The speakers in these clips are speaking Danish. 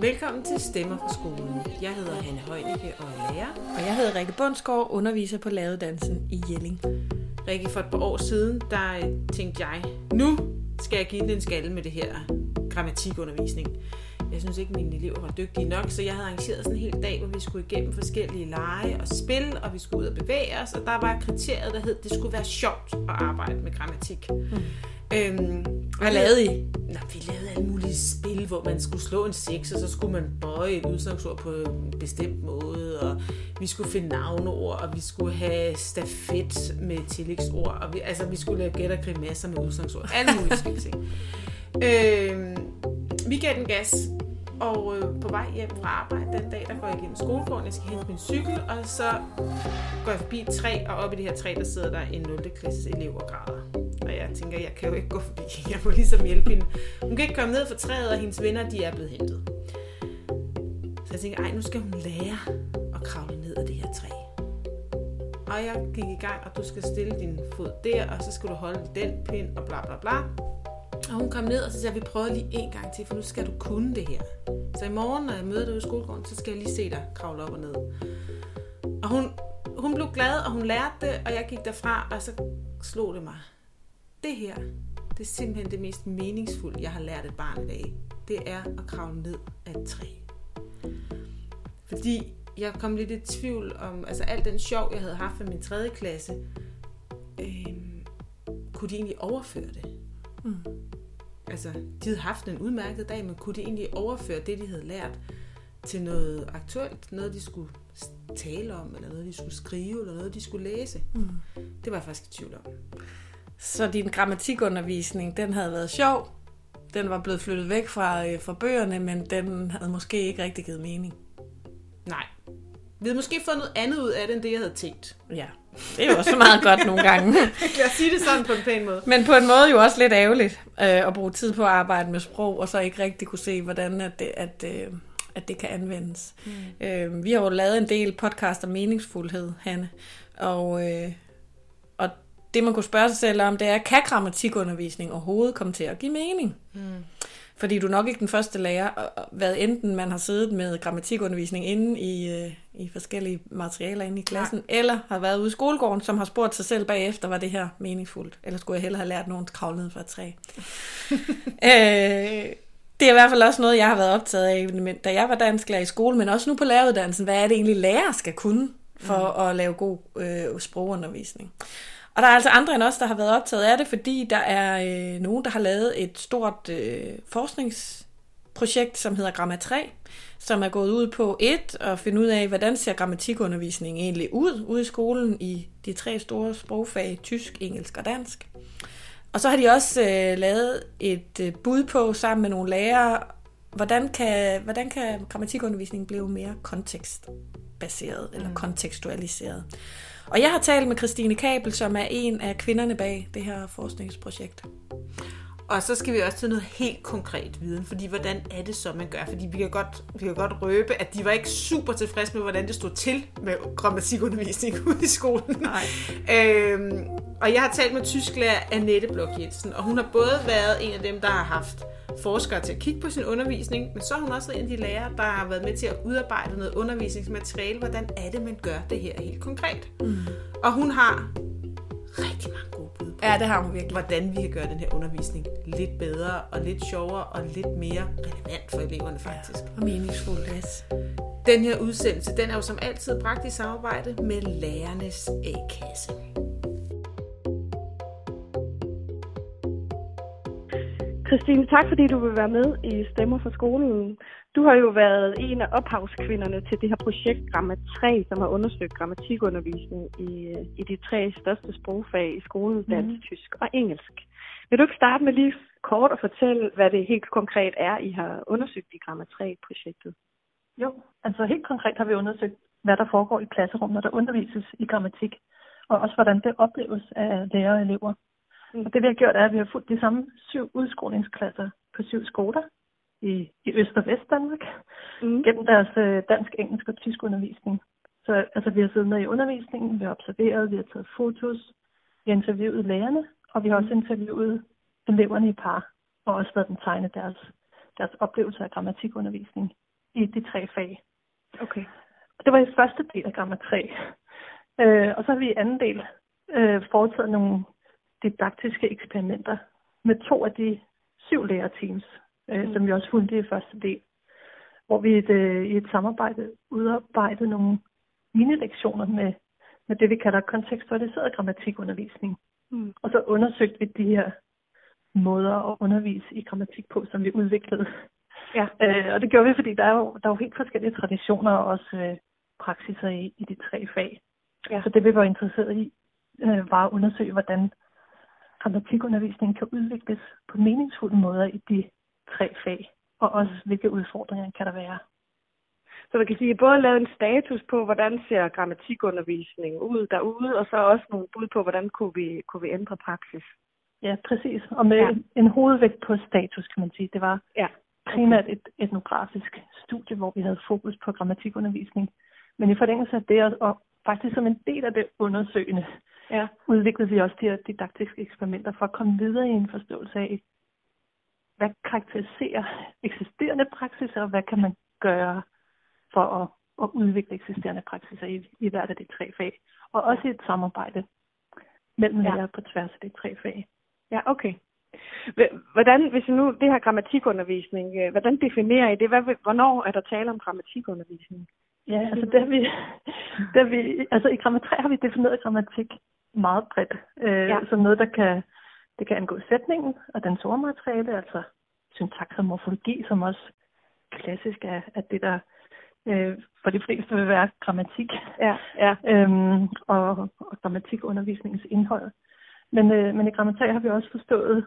Velkommen til Stemmer fra skolen. Jeg hedder Hanne Højnicke og er lærer. Og jeg hedder Rikke Bundsgaard, underviser på lavedansen i Jelling. Rikke, for et par år siden, der øh, tænkte jeg, nu skal jeg give den en skalle med det her grammatikundervisning. Jeg synes ikke, mine elever var dygtige nok, så jeg havde arrangeret sådan en hel dag, hvor vi skulle igennem forskellige lege og spil, og vi skulle ud og bevæge os, og der var kriteriet, der hed, at det skulle være sjovt at arbejde med grammatik. Mm. Øhm, Hvad lavede I? Nå, vi lavede alle mulige spil, hvor man skulle slå en seks, og så skulle man bøje et udsagnsord på en bestemt måde, og vi skulle finde navneord, og vi skulle have stafet med tillægsord, og vi, altså vi skulle lave gæt og grimasser med udsagnsord. Alle mulige ting. Øhm, vi gav den gas, og øh, på vej hjem fra arbejde den dag, der går jeg igennem skolegården, jeg skal hente min cykel, og så går jeg forbi et træ, og oppe i det her træ, der sidder der en 0. klasses elev og græder. Og jeg tænker, jeg kan jo ikke gå forbi, jeg må ligesom hjælpe hende. Hun kan ikke komme ned fra træet, og hendes venner, de er blevet hentet. Så jeg tænker, ej, nu skal hun lære at kravle ned af det her træ. Og jeg gik i gang, og du skal stille din fod der, og så skal du holde den pind, og bla bla bla. Og hun kom ned, og så sagde vi prøver lige en gang til, for nu skal du kunne det her. Så i morgen, når jeg møder dig i skolegården, så skal jeg lige se dig kravle op og ned. Og hun, hun blev glad, og hun lærte det, og jeg gik derfra, og så slog det mig. Det her, det er simpelthen det mest meningsfulde, jeg har lært et barn i dag. Det er at kravle ned af et træ. Fordi jeg kom lidt i tvivl om, altså al den sjov, jeg havde haft med min tredje klasse, øh, kunne de egentlig overføre det? Mm. Altså, de havde haft en udmærket dag, men kunne de egentlig overføre det, de havde lært, til noget aktuelt, noget de skulle tale om, eller noget de skulle skrive, eller noget de skulle læse? Mm. Det var jeg faktisk i tvivl om. Så din grammatikundervisning, den havde været sjov, den var blevet flyttet væk fra, øh, fra bøgerne, men den havde måske ikke rigtig givet mening. Nej. Vi havde måske fået noget andet ud af det, end det, jeg havde tænkt. Ja, det er jo også meget godt nogle gange. Lad os sige det sådan på en pæn måde. Men på en måde jo også lidt ærgerligt øh, at bruge tid på at arbejde med sprog, og så ikke rigtig kunne se, hvordan at det, at, øh, at det kan anvendes. Mm. Øh, vi har jo lavet en del podcast om meningsfuldhed, Hanne, og, øh, og det man kunne spørge sig selv om, det er, kan grammatikundervisning overhovedet komme til at give mening? Mm. Fordi du er nok ikke den første lærer, hvad enten man har siddet med grammatikundervisning inde i, øh, i forskellige materialer inde i klassen, Nej. eller har været ude i skolegården, som har spurgt sig selv bagefter, var det her meningsfuldt? Eller skulle jeg hellere have lært nogen kravle ned fra et træ? øh, det er i hvert fald også noget, jeg har været optaget af, da jeg var dansklærer i skole, men også nu på læreruddannelsen. Hvad er det egentlig, lærer skal kunne for mm. at lave god øh, sprogundervisning? Og der er altså andre end os, der har været optaget af det, fordi der er øh, nogen, der har lavet et stort øh, forskningsprojekt, som hedder Gramma 3, som er gået ud på et at finde ud af, hvordan ser grammatikundervisning egentlig ud ude i skolen i de tre store sprogfag, tysk, engelsk og dansk. Og så har de også øh, lavet et øh, bud på sammen med nogle lærere, hvordan kan, hvordan kan grammatikundervisningen blive mere kontekstbaseret eller mm. kontekstualiseret. Og jeg har talt med Christine Kabel, som er en af kvinderne bag det her forskningsprojekt. Og så skal vi også til noget helt konkret viden, fordi hvordan er det så, man gør? Fordi vi kan godt, vi kan godt røbe, at de var ikke super tilfredse med, hvordan det stod til med grammatikundervisning ude i skolen. Nej. Øhm, og jeg har talt med tysklærer Annette Blok Jensen, og hun har både været en af dem, der har haft forskere til at kigge på sin undervisning, men så har hun også været en af de lærere, der har været med til at udarbejde noget undervisningsmateriale. Hvordan er det, man gør det her helt konkret? Mm. Og hun har rigtig mange på, ja, det har hun virkelig. hvordan vi kan gøre den her undervisning lidt bedre og lidt sjovere og lidt mere relevant for eleverne faktisk. Ja, og meningsfuldt, yes. Den her udsendelse, den er jo som altid bragt i samarbejde med Lærernes A-kasse. Christine, tak fordi du vil være med i Stemmer for skolen. Du har jo været en af ophavskvinderne til det her projekt Gramma 3, som har undersøgt grammatikundervisning i, i de tre største sprogfag i skolen, mhm. dansk, mm. tysk og engelsk. Vil du ikke starte med lige kort at fortælle, hvad det helt konkret er, I har undersøgt i Gramma 3-projektet? Jo, altså helt konkret har vi undersøgt, hvad der foregår i klasserummet, når der undervises i grammatik, og også hvordan det opleves af lærere og elever. Mm. Og det vi har gjort er, at vi har fulgt de samme syv udskolingsklasser på syv skoler i, i Øst- og Vest-Danmark mm. gennem deres øh, dansk, engelsk og tysk undervisning. Så altså, vi har siddet med i undervisningen, vi har observeret, vi har taget fotos, vi har interviewet lærerne, og vi har også mm. interviewet eleverne i par, og også været den tegne deres, deres oplevelse af grammatikundervisning i de tre fag. Okay. Det var i første del af Gramma 3. Øh, og så har vi i anden del øh, foretaget nogle didaktiske eksperimenter med to af de syv lærerteams, øh, mm. som vi også fulgte i første del, hvor vi et, øh, i et samarbejde udarbejdede nogle mini-lektioner med, med det, vi kalder kontekstualiseret grammatikundervisning. Mm. Og så undersøgte vi de her måder at undervise i grammatik på, som vi udviklede. Ja. Øh, og det gjorde vi, fordi der er jo, der er jo helt forskellige traditioner og også øh, praksiser i, i de tre fag. Ja. Så det vi var interesseret i, øh, var at undersøge, hvordan grammatikundervisningen kan udvikles på meningsfulde måder i de tre fag, og også hvilke udfordringer kan der være. Så man kan sige, både lave en status på, hvordan ser grammatikundervisning ud derude, og så også nogle bud på, hvordan kunne vi, kunne vi ændre praksis. Ja, præcis. Og med ja. en hovedvægt på status, kan man sige. Det var ja. primært et etnografisk studie, hvor vi havde fokus på grammatikundervisning. Men i forlængelse af det, og faktisk som en del af det undersøgende, ja. udviklede vi også de her didaktiske eksperimenter for at komme videre i en forståelse af, hvad karakteriserer eksisterende praksiser, og hvad kan man gøre for at, at udvikle eksisterende praksiser i, i hvert af de tre fag. Og også i et samarbejde mellem ja. lærere på tværs af de tre fag. Ja, okay. Hvordan, hvis nu det her grammatikundervisning, øh, hvordan definerer I det? Hvad, hvornår er der tale om grammatikundervisning? Ja, altså, det vi, det vi, altså i grammer 3 har vi defineret grammatik meget bredt. Øh, ja. Som noget, der kan, det kan angå sætningen og dens ordmateriale, altså syntaks og morfologi, som også klassisk er, er det, der øh, for de fleste vil være grammatik. Ja, ja. Øhm, og, og grammatikundervisningens indhold. Men, øh, men i grammatik har vi også forstået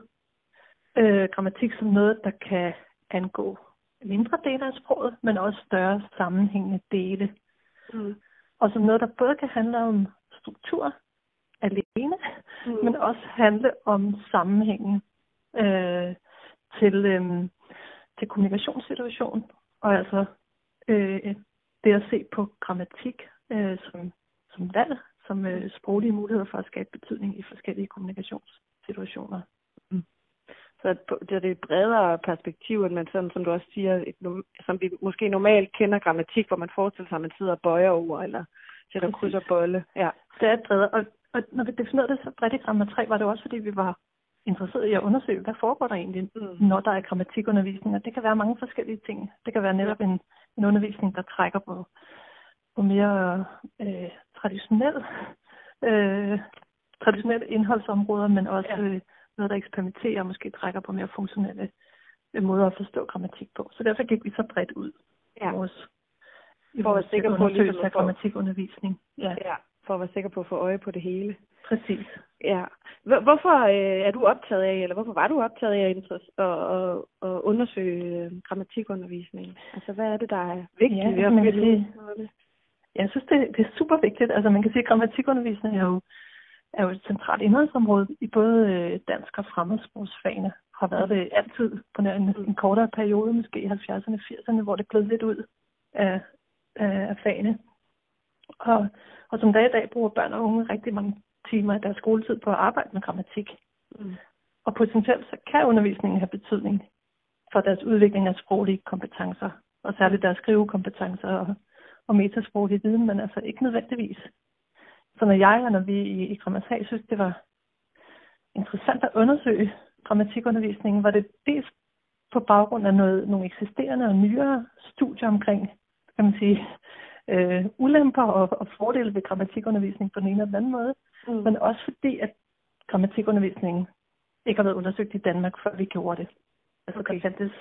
øh, grammatik som noget, der kan angå mindre dele af sproget, men også større sammenhængende dele. Mm. Og som noget, der både kan handle om struktur alene, mm. men også handle om sammenhængen øh, til, øh, til kommunikationssituation, og altså øh, det at se på grammatik øh, som, som valg, som øh, sproglige muligheder for at skabe betydning i forskellige kommunikationssituationer. Mm. Så det er det bredere perspektiv, end man sådan, som du også siger, et, som vi måske normalt kender grammatik, hvor man forestiller sig, at man sidder og bøjer ord, eller sætter kryds og bolle. Ja. Det er bredere, og, og når vi definerede det så bredt i grammer 3, var det også fordi, vi var interesseret i at undersøge, hvad foregår der egentlig, mm. når der er grammatikundervisning. Og det kan være mange forskellige ting. Det kan være netop en, en undervisning, der trækker på, på mere øh, traditionel, øh, traditionelle indholdsområder, men også ja. noget, der eksperimenterer og måske trækker på mere funktionelle øh, måder at forstå grammatik på. Så derfor gik vi så bredt ud ja. i vores, i vores på, ligesom, af grammatikundervisning. Ja. ja, for at være sikker på at få øje på det hele. Præcis. Ja. Hvorfor øh, er du optaget af, eller hvorfor var du optaget af at, at, at undersøge øh, grammatikundervisning? Altså, hvad er det, der er vigtigt ja, ved at det? Jeg synes, det, det er super vigtigt. Altså, man kan sige, at grammatikundervisning er jo, er jo et centralt indholdsområde i både øh, dansk og fremmedsprogsfagene. Har været det altid på en, en kortere periode, måske i 70'erne og 80'erne, hvor det gled lidt ud af, af fagene. Og, og som dag i dag bruger børn og unge rigtig mange timer af deres skoletid på at arbejde med grammatik. Mm. Og potentielt så kan undervisningen have betydning for deres udvikling af sproglige kompetencer, og særligt deres skrivekompetencer og, og metasproglig viden, men altså ikke nødvendigvis. Så når jeg og når vi i, i grammatik synes, det var interessant at undersøge grammatikundervisningen, var det dels på baggrund af noget, nogle eksisterende og nyere studier omkring, kan man sige, øh, ulemper og, og fordele ved grammatikundervisning på den ene eller den anden måde, mm. men også fordi, at grammatikundervisningen ikke har været undersøgt i Danmark, før vi gjorde det. Altså, okay. der fandtes,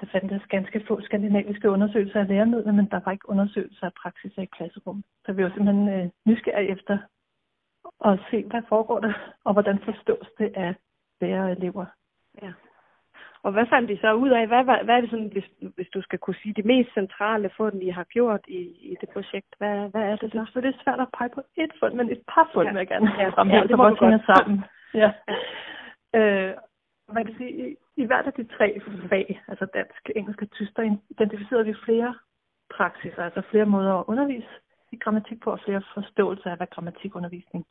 der fandtes ganske få skandinaviske undersøgelser af læremidler, men der var ikke undersøgelser af praksis i klasserum. Så vi var simpelthen øh, nysgerrige efter at se, hvad foregår der, og hvordan forstås det af lærere og elever. Ja. Og hvad fandt de så ud af? Hvad, hvad, hvad er det sådan, hvis, hvis du skal kunne sige, det mest centrale fund, I har gjort i, i det projekt? Hvad, hvad er det så? Så det er svært at pege på et fund, men et par fund ja. vil jeg gerne ja. fremhæve, ja, det må hænger sammen. Ja. ja. Øh, man kan sige, i, i hvert af de tre fag, altså dansk, engelsk og tysk, der identificerede vi flere praksiser, altså flere måder at undervise i grammatik på, og flere forståelser af, hvad grammatikundervisning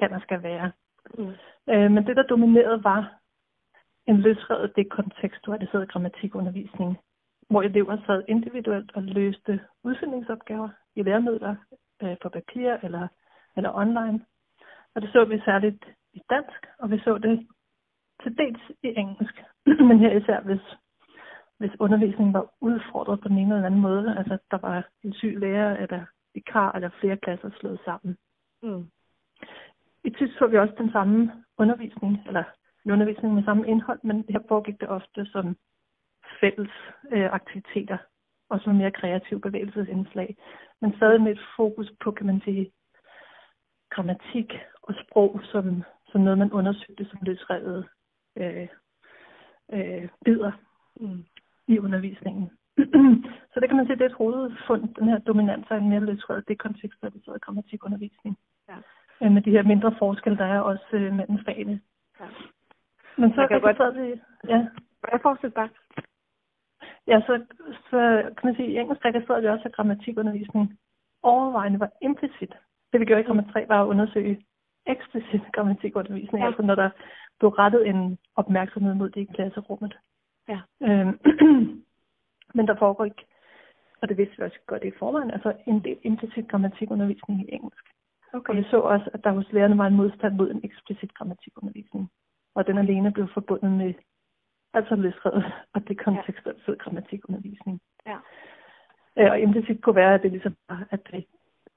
kan og skal være. Mm. Øh, men det, der dominerede, var en løsredet dekontekstualiseret grammatikundervisning hvor elever sad individuelt og løste udsendelsesopgaver i læremidler øh, på papir eller, eller online. Og det så vi særligt i dansk, og vi så det til dels i engelsk. Men her især, hvis, hvis undervisningen var udfordret på den ene eller anden måde. Altså, der var en syg lærer, eller vikar, eller flere klasser slået sammen. Mm. I tysk så vi også den samme undervisning, eller en undervisning med samme indhold, men her foregik det ofte som fælles øh, aktiviteter, og som mere kreativ bevægelsesindslag. Men stadig med et fokus på, kan man sige, grammatik og sprog som, som noget, man undersøgte som løsrevet øh, øh, bidder mm. i undervisningen. så det kan man sige, det er et hovedfund, den her dominans af en mere løsrevet dekontekstualiseret grammatikundervisning. Ja. Øh, med de her mindre forskelle, der er også øh, mellem fagene. Ja. Men så kan godt... Vi, ja. Jeg fortsætter bare. Ja, så, så kan man sige, at i engelsk registrerede vi også, at grammatikundervisning overvejende var implicit. Det vi gjorde i grammer 3 var at undersøge eksplicit grammatikundervisning, ja. altså når der blev rettet en opmærksomhed mod det i klasserummet. Ja. Øhm, men der foregår ikke, og det vidste vi også godt i forvejen, altså en del implicit grammatikundervisning i engelsk. Okay. Og vi så også, at der hos lærerne var en modstand mod en eksplicit grammatikundervisning, og den alene blev forbundet med altså løsredet, og det kontekstuelt ja. grammatikundervisning. Ja. Øh, og implicit kunne være, at det ligesom at, det,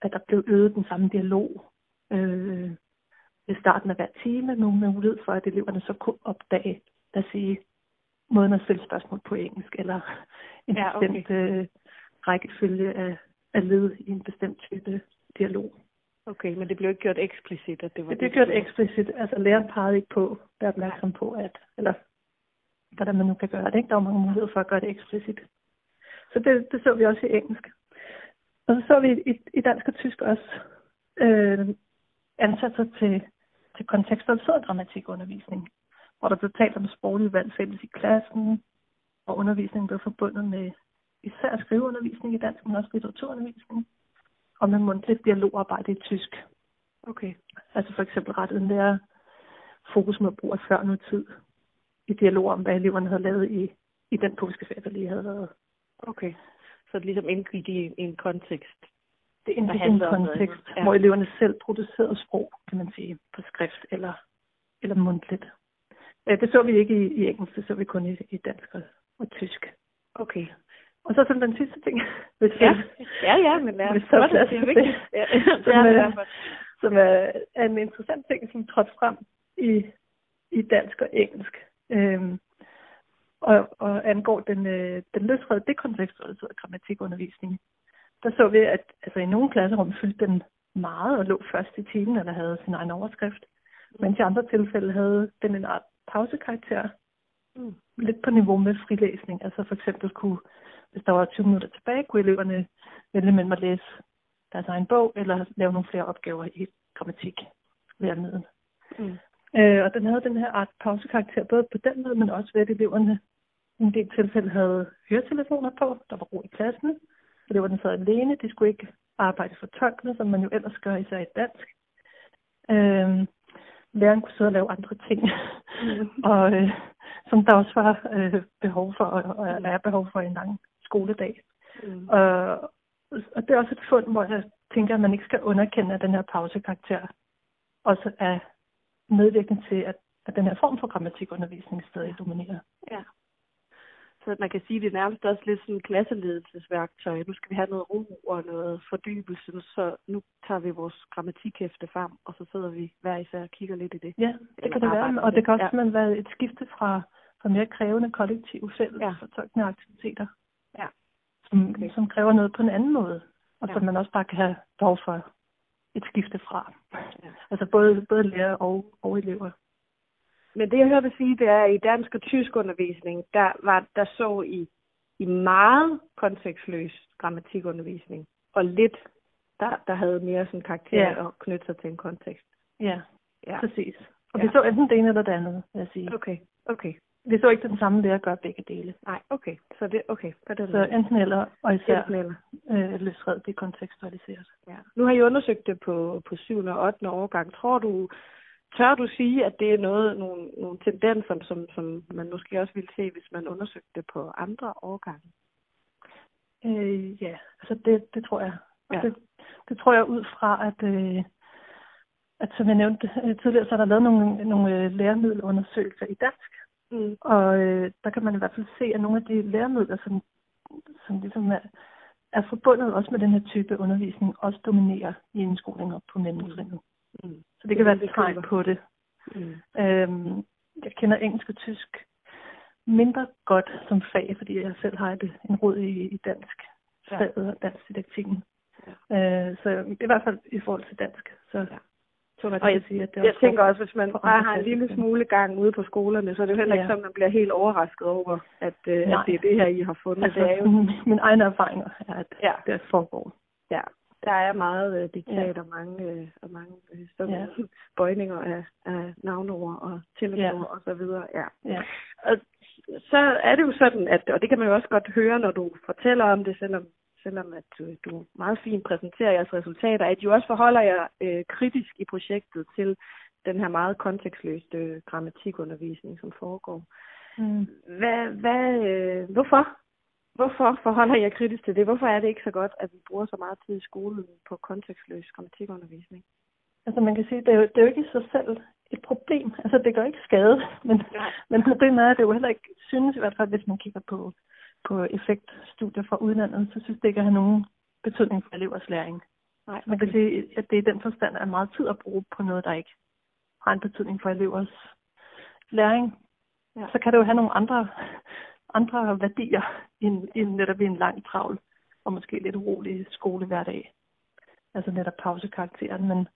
at der blev øget den samme dialog øh, ved starten af hver time, med mulighed for, at eleverne så kunne opdage, os sige, måden at stille spørgsmål på engelsk, eller en ja, okay. bestemt øh, rækkefølge af, af led i en bestemt type dialog. Okay, men det blev ikke gjort eksplicit, at det var det? Det blev gjort eksplicit. Altså læreren pegede ikke på, være opmærksom på, at, eller hvordan man nu kan gøre det. Ikke? Der er mange muligheder for at gøre det eksplicit. Så det, det så vi også i engelsk. Og så så vi i, i dansk og tysk også øh, ansatser til, til kontekstualiseret grammatikundervisning, hvor der blev talt om sproglig valg fælles i klassen, og undervisningen blev forbundet med især skriveundervisning i dansk, men også litteraturundervisning, og med mundtligt dialogarbejde i tysk. Okay. Altså for eksempel rettet lærer fokus med brug af før nu tid i dialog om, hvad eleverne havde lavet i, i den påskeferie, der lige havde været. Okay, så det ligesom indgik i en kontekst? Det indgik i en kontekst, ja. hvor eleverne selv producerede sprog, kan man sige, på skrift eller, eller mundtligt. Ja, det så vi ikke i, i engelsk, det så vi kun i, i dansk og, og tysk. Okay. Og så som den sidste ting, hvis ja. ja, ja, men lad os det, det er vigtigt. Ja, som, er, som er, er en interessant ting, som trådte frem i, i dansk og engelsk. Øhm, og, og angår den, øh, den løsredede dekontekstualiserede grammatikundervisning, der så vi, at altså, i nogle klasserum fyldte den meget og lå først i timen, eller havde sin egen overskrift. Mens i andre tilfælde havde den en art pausekarakter. Lidt på niveau med frilæsning. Altså for eksempel kunne, hvis der var 20 minutter tilbage, kunne eleverne vælge mellem at læse deres egen bog, eller lave nogle flere opgaver i grammatik læremidlet. Mm. Øh, og den havde den her art pausekarakter, både på den måde, men også ved, at eleverne i en del tilfælde havde høretelefoner på, der var ro i klassen. Eleverne sad alene, de skulle ikke arbejde for tolkene, som man jo ellers gør især i dansk. Øh, læreren kunne sidde og lave andre ting, mm. og øh, som der også var øh, behov for, og, og er behov for en lang skoledag. Mm. Og, og det er også et fund, hvor jeg tænker, at man ikke skal underkende, at den her pausekarakter også er medvirkende til, at, at den her form for grammatikundervisning stadig dominerer. Ja. Så man kan sige, at det er nærmest også lidt sådan et klasseledelsesværktøj. Nu skal vi have noget ro og noget fordybelse, så nu tager vi vores grammatikhæfte frem, og så sidder vi hver især og kigger lidt i det. Ja, det Eller kan det være, og det kan også ja. være et skifte fra, fra mere krævende kollektive fælles ja. fortolkende aktiviteter, ja. som, okay. som kræver noget på en anden måde, og ja. som man også bare kan have behov for et skifte fra. Ja. Altså både, både lærer og, og elever. Men det jeg hører dig sige, det er, at i dansk og tysk undervisning, der, var, der så I, i meget kontekstløs grammatikundervisning, og lidt, der, der havde mere sådan karakter ja. og knytte sig til en kontekst. Ja, ja. præcis. Og ja. vi så enten det ene eller det andet, vil jeg sige. Okay, okay. Vi så ikke den samme lærer gøre begge dele. Nej, okay. Så det, okay. Så, det så enten eller, og især enten eller. Øh, løsred, det kontekstualiseret. Ja. Nu har I undersøgt det på, på 7. og 8. årgang. Tror du, tør du sige, at det er noget, nogle, nogle tendenser, som, som man måske også ville se, hvis man undersøgte det på andre årgange? Øh, ja, altså det, det tror jeg. Ja. Det, det tror jeg ud fra, at, øh, at som jeg nævnte øh, tidligere, så er der lavet nogle, nogle øh, læremiddelundersøgelser i dansk. Mm. Og øh, der kan man i hvert fald se, at nogle af de læremidler, som, som ligesom er, er forbundet også med den her type undervisning, også dominerer i indskolinger på mellemtrinnet. Mm. Så det kan være et tegn på det. Mm. Øhm, jeg kender engelsk og tysk mindre godt som fag, fordi jeg selv har et, en rod i, i dansk Ja. faget og dansk didaktikken. Øh, så i hvert fald i forhold til dansk, så Ja. tror jeg, Og jeg sige, at det jeg tænker også, hvis man bare har en lille smule gang ude på skolerne, så er det jo heller ikke Ja. sådan, at man bliver helt overrasket over, at, øh, at det er det her, I har fundet. Altså, det er jo, min, min egen erfaringer er, at Ja. det foregår. ja, der er meget øh, diktat Ja. og mange, øh, og mange øh, sådan Ja. bøjninger af, af navneord og tillægsord og så videre. Ja. Ja. Og så er det jo sådan, at, og det kan man jo også godt høre, når du fortæller om det, selvom, selvom at du, du meget fint præsenterer jeres resultater, at I jo også forholder jer øh, kritisk i projektet til den her meget kontekstløste øh, grammatikundervisning, som foregår. Mm. Hvad, hvad, øh, hvorfor? Hvorfor forholder jeg kritisk til det? Hvorfor er det ikke så godt, at vi bruger så meget tid i skolen på kontekstløs grammatikundervisning? Altså man kan sige, det er, jo, det er jo ikke i sig selv et problem. Altså det gør ikke skade, men, Nej. men problemet er, at det jo heller ikke synes, i hvert fald hvis man kigger på, på effektstudier fra udlandet, så synes det ikke at have nogen betydning for elevers læring. Nej, Man kan sige, at det i den forstand er meget tid at bruge på noget, der ikke har en betydning for elevers læring. Ja. Så kan det jo have nogle andre, andre værdier end, end netop i en lang travl og måske lidt urolig skolehverdag. Altså netop pausekarakteren, men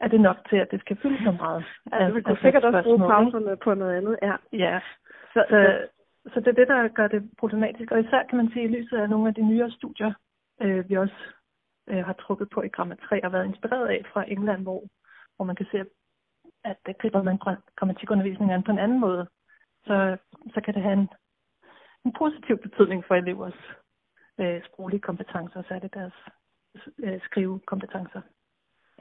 er det nok til, at det skal fylde så meget? Altså, vi kunne Altså, sikkert også bruge pauserne på noget andet. Ja. Ja, Så, så, så, så det er det, der gør det problematisk. Og især kan man sige, i lyset af nogle af de nyere studier, øh, vi også øh, har trukket på i Gramma 3 og været inspireret af fra England, hvor, hvor man kan se, at det griber man gra- grammatikundervisningen an på en anden måde, så, så kan det have en, en positiv betydning for elevers øh, sproglige kompetencer, særligt deres øh, skrivekompetencer.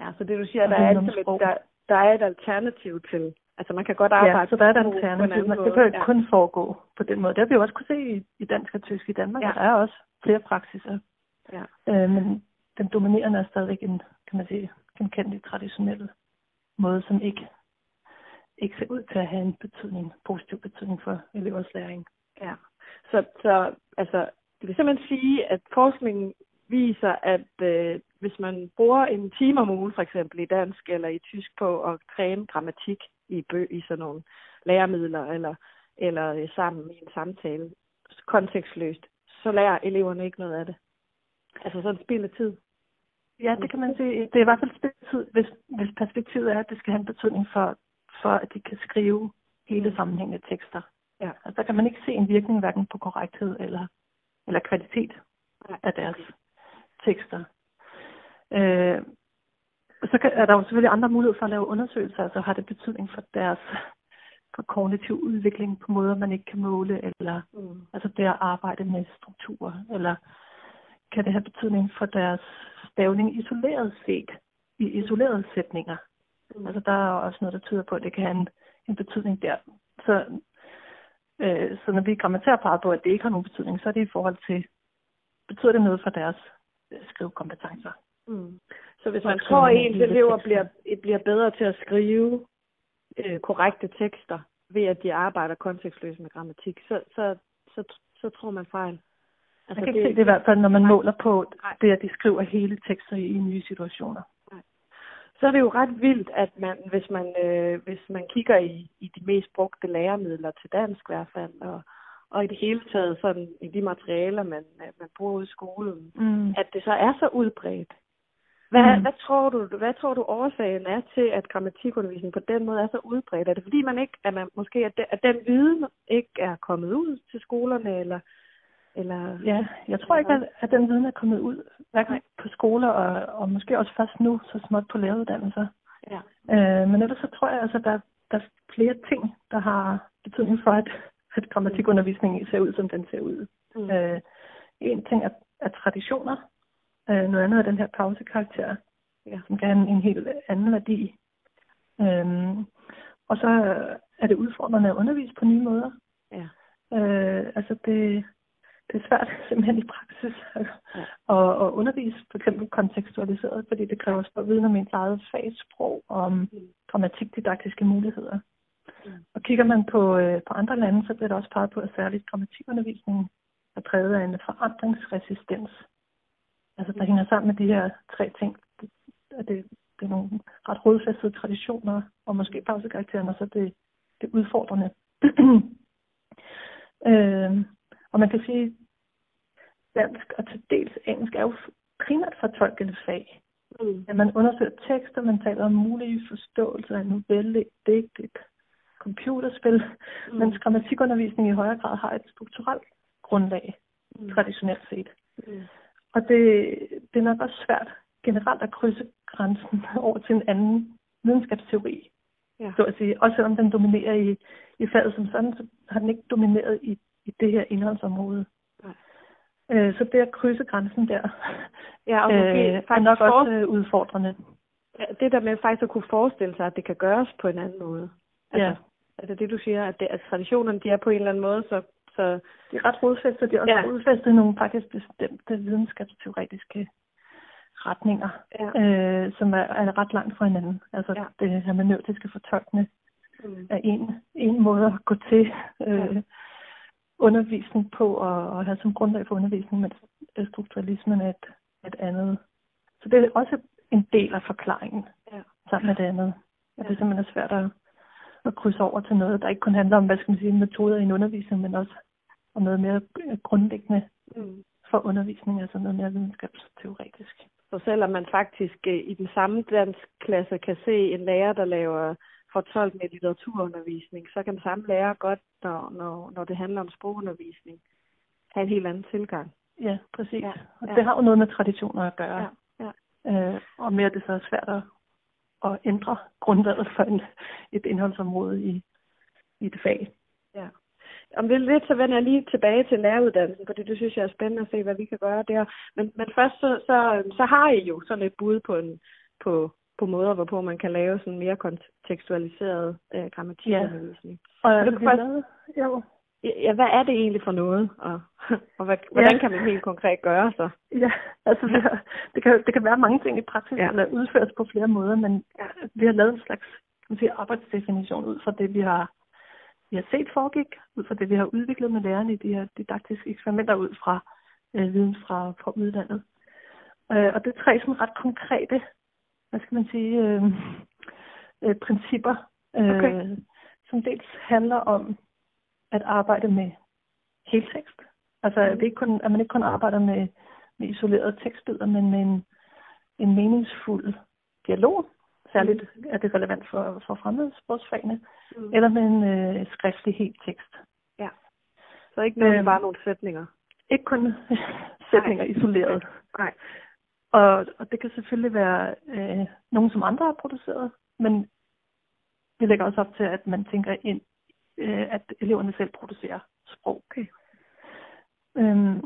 ja, så det du siger, Og der er, altså, sprog. der, der er et alternativ til, altså man kan godt arbejde Ja, så der er et alternativ. men Det kan jo ikke Ja. kun foregå på den måde. Det har vi jo også kunne se i, i dansk og tysk i Danmark, Ja. der er også flere praksiser. Ja. Øh, men den dominerende er stadigvæk en, kan man sige, genkendelig traditionel måde, som ikke, ikke ser ud til at have en betydning, positiv betydning for elevers læring. Ja. Så, så altså, det vil simpelthen sige, at forskningen viser, at øh, hvis man bruger en time om ugen, for eksempel i dansk eller i tysk, på at træne grammatik i, bø, i sådan nogle læremidler eller, eller øh, sammen i en samtale, kontekstløst, så lærer eleverne ikke noget af det. Altså sådan spild af tid. Ja, det kan man sige. Det er i hvert fald spidstid, hvis, hvis perspektivet er, at det skal have en betydning for, for at de kan skrive hele sammenhængende tekster. Ja. Altså, der kan man ikke se en virkning hverken på korrekthed eller, eller kvalitet af deres tekster. Øh, så kan, er der jo selvfølgelig andre muligheder for at lave undersøgelser. Altså har det betydning for deres for kognitiv udvikling på måder, man ikke kan måle, eller Mm. altså det at arbejde med strukturer, eller kan det have betydning for deres stavning isoleret set, i isolerede sætninger. Mm. Altså der er også noget, der tyder på, at det kan have en, en betydning der. Så, øh, så når vi grammaterer peger på, at det ikke har nogen betydning, så er det i forhold til, betyder det noget for deres øh, skrivekompetencer? Mm. Så hvis man tror, at ens elever bliver, bliver bedre til at skrive øh, korrekte tekster, ved at de arbejder kontekstløst med grammatik, så, så, så, så tror man fejl. Altså, jeg kan ikke se det i hvert fald, når man måler på det, at de skriver hele tekster i, i nye situationer. Så er det jo ret vildt, at man, hvis man, øh, hvis man kigger i, i de mest brugte læremidler til dansk i hvert fald, og, og i det hele taget sådan i de materialer, man, man bruger ude i skolen, Mm. at det så er så udbredt. Hvad, Mm. hvad, tror du, hvad tror du årsagen er til, at grammatikundervisning på den måde er så udbredt? Er det fordi, man ikke, at man måske, at, det, at den viden ikke er kommet ud til skolerne, eller, eller Ja, jeg tror ikke, at, at den viden er kommet ud, hverken på skoler og, og måske også først nu, så småt på læreruddannelser. Ja. Øh, men ellers så tror jeg, altså, der, der er flere ting, der har betydning for, at, at grammatikundervisningen ser ud, som den ser ud. Mm. Øh, en ting er, er traditioner. Øh, noget andet er den her pausekarakter, Ja. som kan en, en helt anden værdi. Øhm, og så er det udfordrende at undervise på nye måder. Ja. Øh, altså det, det er svært simpelthen i praksis ja. at, at undervise for eksempel kontekstualiseret, fordi det kræver stor viden om ens eget fagsprog og om mm. grammatikdidaktiske muligheder. Mm. Og kigger man på, øh, på andre lande, så bliver der også peget på, at særligt grammatikundervisningen er præget af en forandringsresistens. Altså der mm. hænger sammen med de her tre ting. Det, det, det er nogle ret rodfæstede traditioner, og måske pausekarakteren, og så det, det udfordrende. øh, og man kan sige, dansk og til dels engelsk er jo primært fortolkende fag. Mm. At man undersøger tekster, man taler om mulige forståelser af novelle, digt, et computerspil, mm. mens grammatikundervisning i højere grad har et strukturelt grundlag, mm. traditionelt set. Mm. Og det, det er nok også svært generelt at krydse grænsen over til en anden videnskabsteori. Ja. Så at sige. Også selvom den dominerer i, i faget som sådan, så har den ikke domineret i i det her indholdsområde. Øh, så det at krydse grænsen der, ja, og måske øh, er nok også øh, udfordrende. Ja, det der med faktisk at kunne forestille sig, at det kan gøres på en anden måde. Altså, ja. Altså det du siger, at, det, at traditionerne de er på en eller anden måde, så... så de er ret rodfæstet, de er også ja. rodfæstet nogle faktisk bestemte videnskabsteoretiske retninger, ja. øh, som er, er ret langt fra hinanden. Altså ja. det hermeneutiske fortolkende mm. er en, en måde at gå til øh, ja undervisning på og, og have som grundlag for undervisning, mens strukturalismen er et, et andet. Så det er også en del af forklaringen ja. sammen med det andet. Ja. det simpelthen er svært at, at krydse over til noget, der ikke kun handler om, hvad skal man sige, metoder i en undervisning, men også om noget mere grundlæggende mm. for undervisning, altså noget mere videnskabsteoretisk. Så selvom man faktisk øh, i den samme dansk klasse kan se en lærer, der laver fortolkende litteraturundervisning, så kan samme lærer godt, når, når, når det handler om sprogundervisning, have en helt anden tilgang. Ja, præcis. Ja, og ja. det har jo noget med traditioner at gøre. Ja, ja. Øh, og mere det så er svært at, at ændre grundlaget for en, et indholdsområde i, i et fag. Ja. Om det lidt, så vender jeg lige tilbage til læreruddannelsen, fordi det synes jeg er spændende at se, hvad vi kan gøre der. Men, men først så, så, så har I jo sådan et bud på, en, på, på måder, hvorpå man kan lave sådan mere kontekstualiseret øh, grammatikundervisning. Ja. Og du først, jo. Ja, hvad er det egentlig for noget, og, og hvad, hvordan ja. kan man helt konkret gøre så? Ja, altså det, det, kan, det kan være mange ting i praksis, ja. eller udføres på flere måder, men ja. vi har lavet en slags kan man sige, arbejdsdefinition ud fra det, vi har, vi har set foregik, ud fra det, vi har udviklet med lærerne i de her didaktiske eksperimenter, ud fra øh, viden fra, fra udlandet. Øh, og det er tre sådan ret konkrete hvad skal man sige, øh, øh, principper, øh, okay. som dels handler om at arbejde med heltekst. Altså at, det ikke kun, at man ikke kun arbejder med, med isolerede tekstbilleder, men med en, en meningsfuld dialog. Særligt mm. er det relevant for, for fremmedsprogsfagene. Mm. Eller med en øh, skriftlig helt tekst. Ja. Så ikke noget, øhm, bare nogle sætninger? Ikke kun sætninger Nej. isoleret. Nej. Og, og det kan selvfølgelig være øh, nogen, som andre har produceret, men vi lægger også op til, at man tænker ind, øh, at eleverne selv producerer sprog. Okay. Øhm,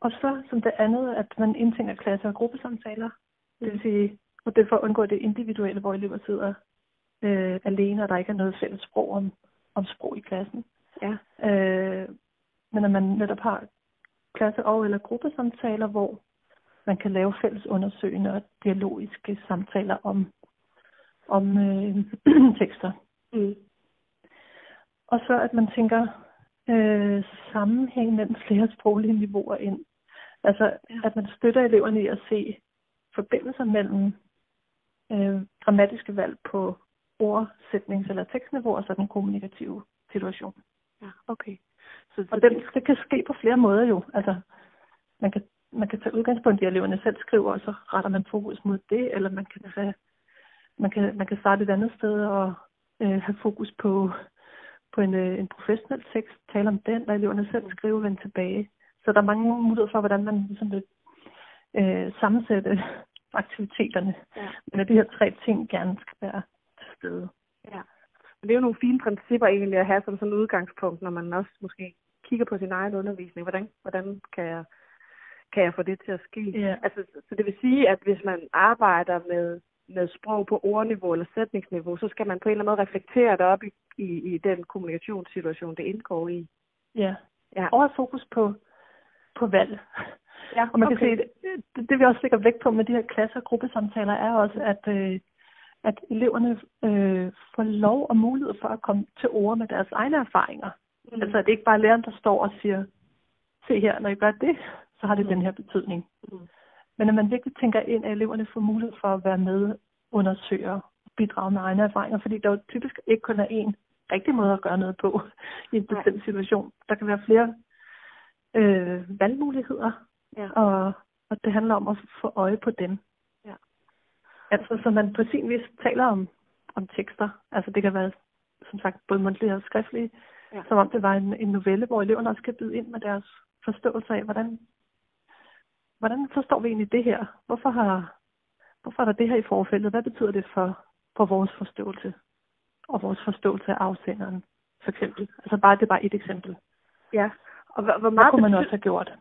og så som det andet, at man indtænker klasse- og gruppesamtaler. Det vil sige, og det for at undgå det individuelle, hvor elever sidder øh, alene, og der ikke er noget fælles sprog om, om sprog i klassen. Ja. Øh, men at man netop har klasse- og eller gruppesamtaler, hvor man kan lave fælles undersøgende og dialogiske samtaler om, om øh, tekster. Mm. Og så at man tænker øh, sammenhæng mellem flere sproglige niveauer ind. Altså at man støtter eleverne i at se forbindelser mellem øh, grammatiske valg på ordsætnings- eller tekstniveau og så den kommunikative situation. Ja, okay. Så, og det, det kan ske på flere måder jo. Altså, man kan man kan tage udgangspunkt i, at eleverne selv skriver, og så retter man fokus mod det, eller man kan, tage, man kan, man kan starte et andet sted og øh, have fokus på, på en, øh, en professionel tekst, tale om den, og eleverne selv skriver, vende tilbage. Så der er mange muligheder for, hvordan man ligesom vil øh, sammensætte aktiviteterne. Ja. Men at de her tre ting gerne skal være til stede. Ja. Men det er jo nogle fine principper egentlig at have som sådan et udgangspunkt, når man også måske kigger på sin egen undervisning. Hvordan, hvordan kan jeg kan jeg få det til at ske? Ja. Altså, så det vil sige, at hvis man arbejder med, med sprog på ordniveau eller sætningsniveau, så skal man på en eller anden måde reflektere det op i, i, i den kommunikationssituation, det indgår i. Ja, ja. og have fokus på, på valg. Ja, Og man kan se, det, det vi også lægger vægt på med de her klasse- og gruppesamtaler, er også, at, øh, at eleverne øh, får lov og mulighed for at komme til ord med deres egne erfaringer. Mm. Altså, at det ikke bare er læreren, der står og siger, se her, når I gør det, så har det Mm. den her betydning. Mm. Men at man virkelig tænker ind, at eleverne får mulighed for at være med, undersøge og bidrage med egne erfaringer, fordi der jo typisk ikke kun er én rigtig måde at gøre noget på i en Nej. bestemt situation. Der kan være flere øh, valgmuligheder, Ja. og, og det handler om at få øje på dem. Ja. Altså, så man på sin vis taler om, om tekster. Altså, det kan være, som sagt, både mundtlige og skriftlige, ja. som om det var en, en novelle, hvor eleverne også kan byde ind med deres forståelse af, hvordan, hvordan forstår vi egentlig det her? Hvorfor har, hvorfor er der det her i forfældet? Hvad betyder det for, for vores forståelse? Og vores forståelse af afsenderen, for eksempel. Altså, bare, det er bare et eksempel. Ja, og hvor, hvor Hvad meget kunne man betyder- også have gjort?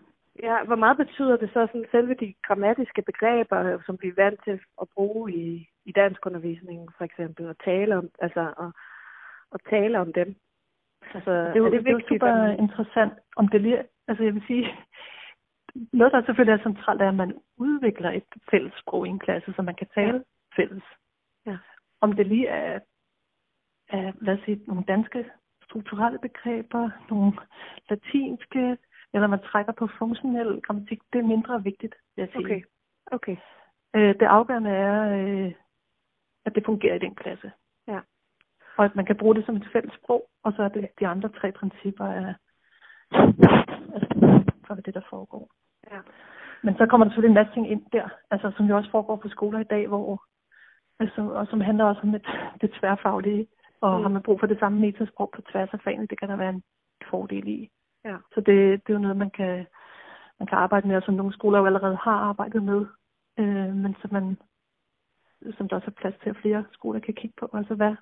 Ja, hvor meget betyder det så sådan selve de grammatiske begreber, øh, som vi er vant til at bruge i, i danskundervisningen for eksempel, og tale om, altså, og, og tale om dem? Altså, Det er jo, er det, det er super at interessant, om det lige, altså jeg vil sige, noget der selvfølgelig er centralt, er, at man udvikler et fælles sprog i en klasse, så man kan tale ja. fælles. Ja. Om det lige er, er, lad os sige, nogle danske strukturelle begreber, nogle latinske, eller man trækker på funktionel grammatik, det er mindre vigtigt, vil jeg sige. Okay, okay. Øh, det afgørende er, øh, at det fungerer i den klasse. Ja. Og at man kan bruge det som et fælles sprog, og så er det de andre tre principper af, altså, for det, der foregår. Ja. Men så kommer der selvfølgelig en masse ting ind der, altså, som jo også foregår på skoler i dag, hvor, altså, og som handler også om et, det tværfaglige, og Mm. har man brug for det samme metasprog på tværs af fagene, det kan der være en fordel i. Ja. Så det, det er jo noget, man kan, man kan arbejde med, og som nogle skoler jo allerede har arbejdet med, øh, men som man som der også er plads til, at flere skoler kan kigge på. Altså, hvad,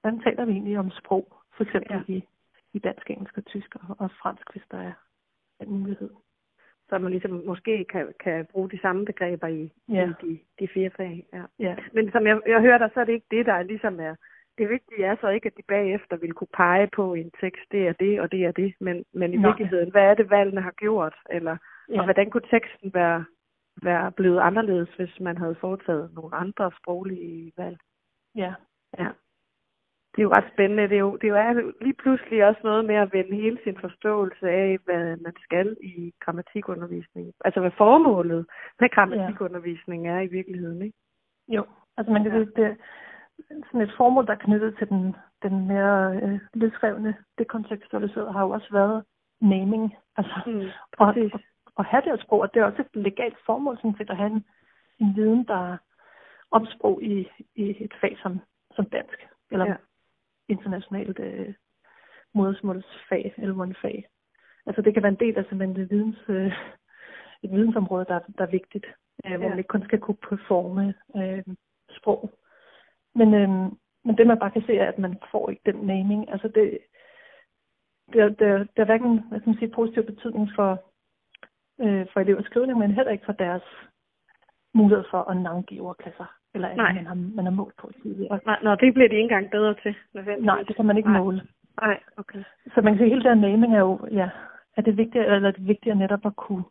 hvordan taler vi egentlig om sprog? For eksempel ja. i, i dansk, engelsk og tysk og, og fransk, hvis der er en mulighed. Så man ligesom måske kan, kan bruge de samme begreber i, Ja. i de, de fire fag. Ja. Ja, Men som jeg, jeg hører dig, så er det ikke det, der er ligesom er... Det vigtige er så ikke, at de bagefter vil kunne pege på en tekst, det er det, og det er det. Men, men i Nej. virkeligheden, hvad er det, valgene har gjort? Eller, ja. Og hvordan kunne teksten være, være blevet anderledes, hvis man havde foretaget nogle andre sproglige valg? ja. Ja. Det er jo ret spændende. Det er jo, det er jo lige pludselig også noget med at vende hele sin forståelse af, hvad man skal i grammatikundervisning. Altså hvad formålet med grammatikundervisning er i virkeligheden, ikke? Jo, altså man kan Ja. sige, det er sådan et formål, der er knyttet til den, den mere øh, løsrevne, dekontekstualiserede, har jo også været naming. Altså, Mm, og, og, og have det her sprog, og det er også et legalt formål, sådan set, at have en, en viden, der er om sprog i, i et fag som, som dansk, eller Ja. Internationalt øh, modersmålsfag, eller mundfag. Altså det kan være en del af simpelthen det videns, øh, et vidensområde, der, der er vigtigt, øh, hvor Ja. man ikke kun skal kunne performe øh, sprog. Men, øh, men det man bare kan se er, at man får ikke den naming. Altså det, det, er, det, er, er hverken hvad skal man sige, positiv betydning for, øh, for elevers skrivning, men heller ikke for deres mulighed for at navngive ordklasser, eller andet, Nej. man har, man har målt på tidligere. Nej, nå, det bliver de ikke engang bedre til. Nej, det kan man ikke Nej. måle. Nej, okay. Så man kan sige, at hele den naming er jo, ja, er det vigtigt, eller er det vigtigt netop at kunne,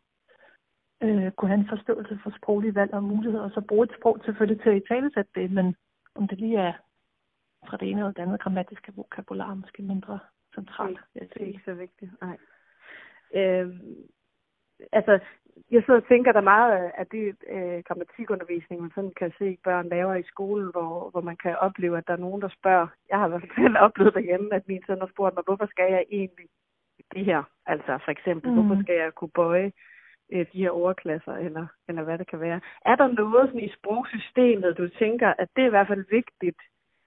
øh, kunne have en forståelse for sproglige valg og muligheder, og så bruge et sprog selvfølgelig til at i talesætte det, men om det lige er fra det ene eller det andet grammatiske vokabular, måske mindre centralt. jeg Det er ikke så vigtigt, nej. Øhm, altså, jeg sidder og tænker, der er meget af- det øh, grammatikundervisning, man sådan kan se børn laver i skolen, hvor, hvor man kan opleve, at der er nogen, der spørger. Jeg har i hvert fald oplevet derhjemme, at min søn har spurgt mig, hvorfor skal jeg egentlig det her? Altså for eksempel, mm. Hvorfor skal jeg kunne bøje øh, de her ordklasser, eller, eller hvad det kan være. Er der noget sådan i sprogsystemet, du tænker, at det er i hvert fald vigtigt,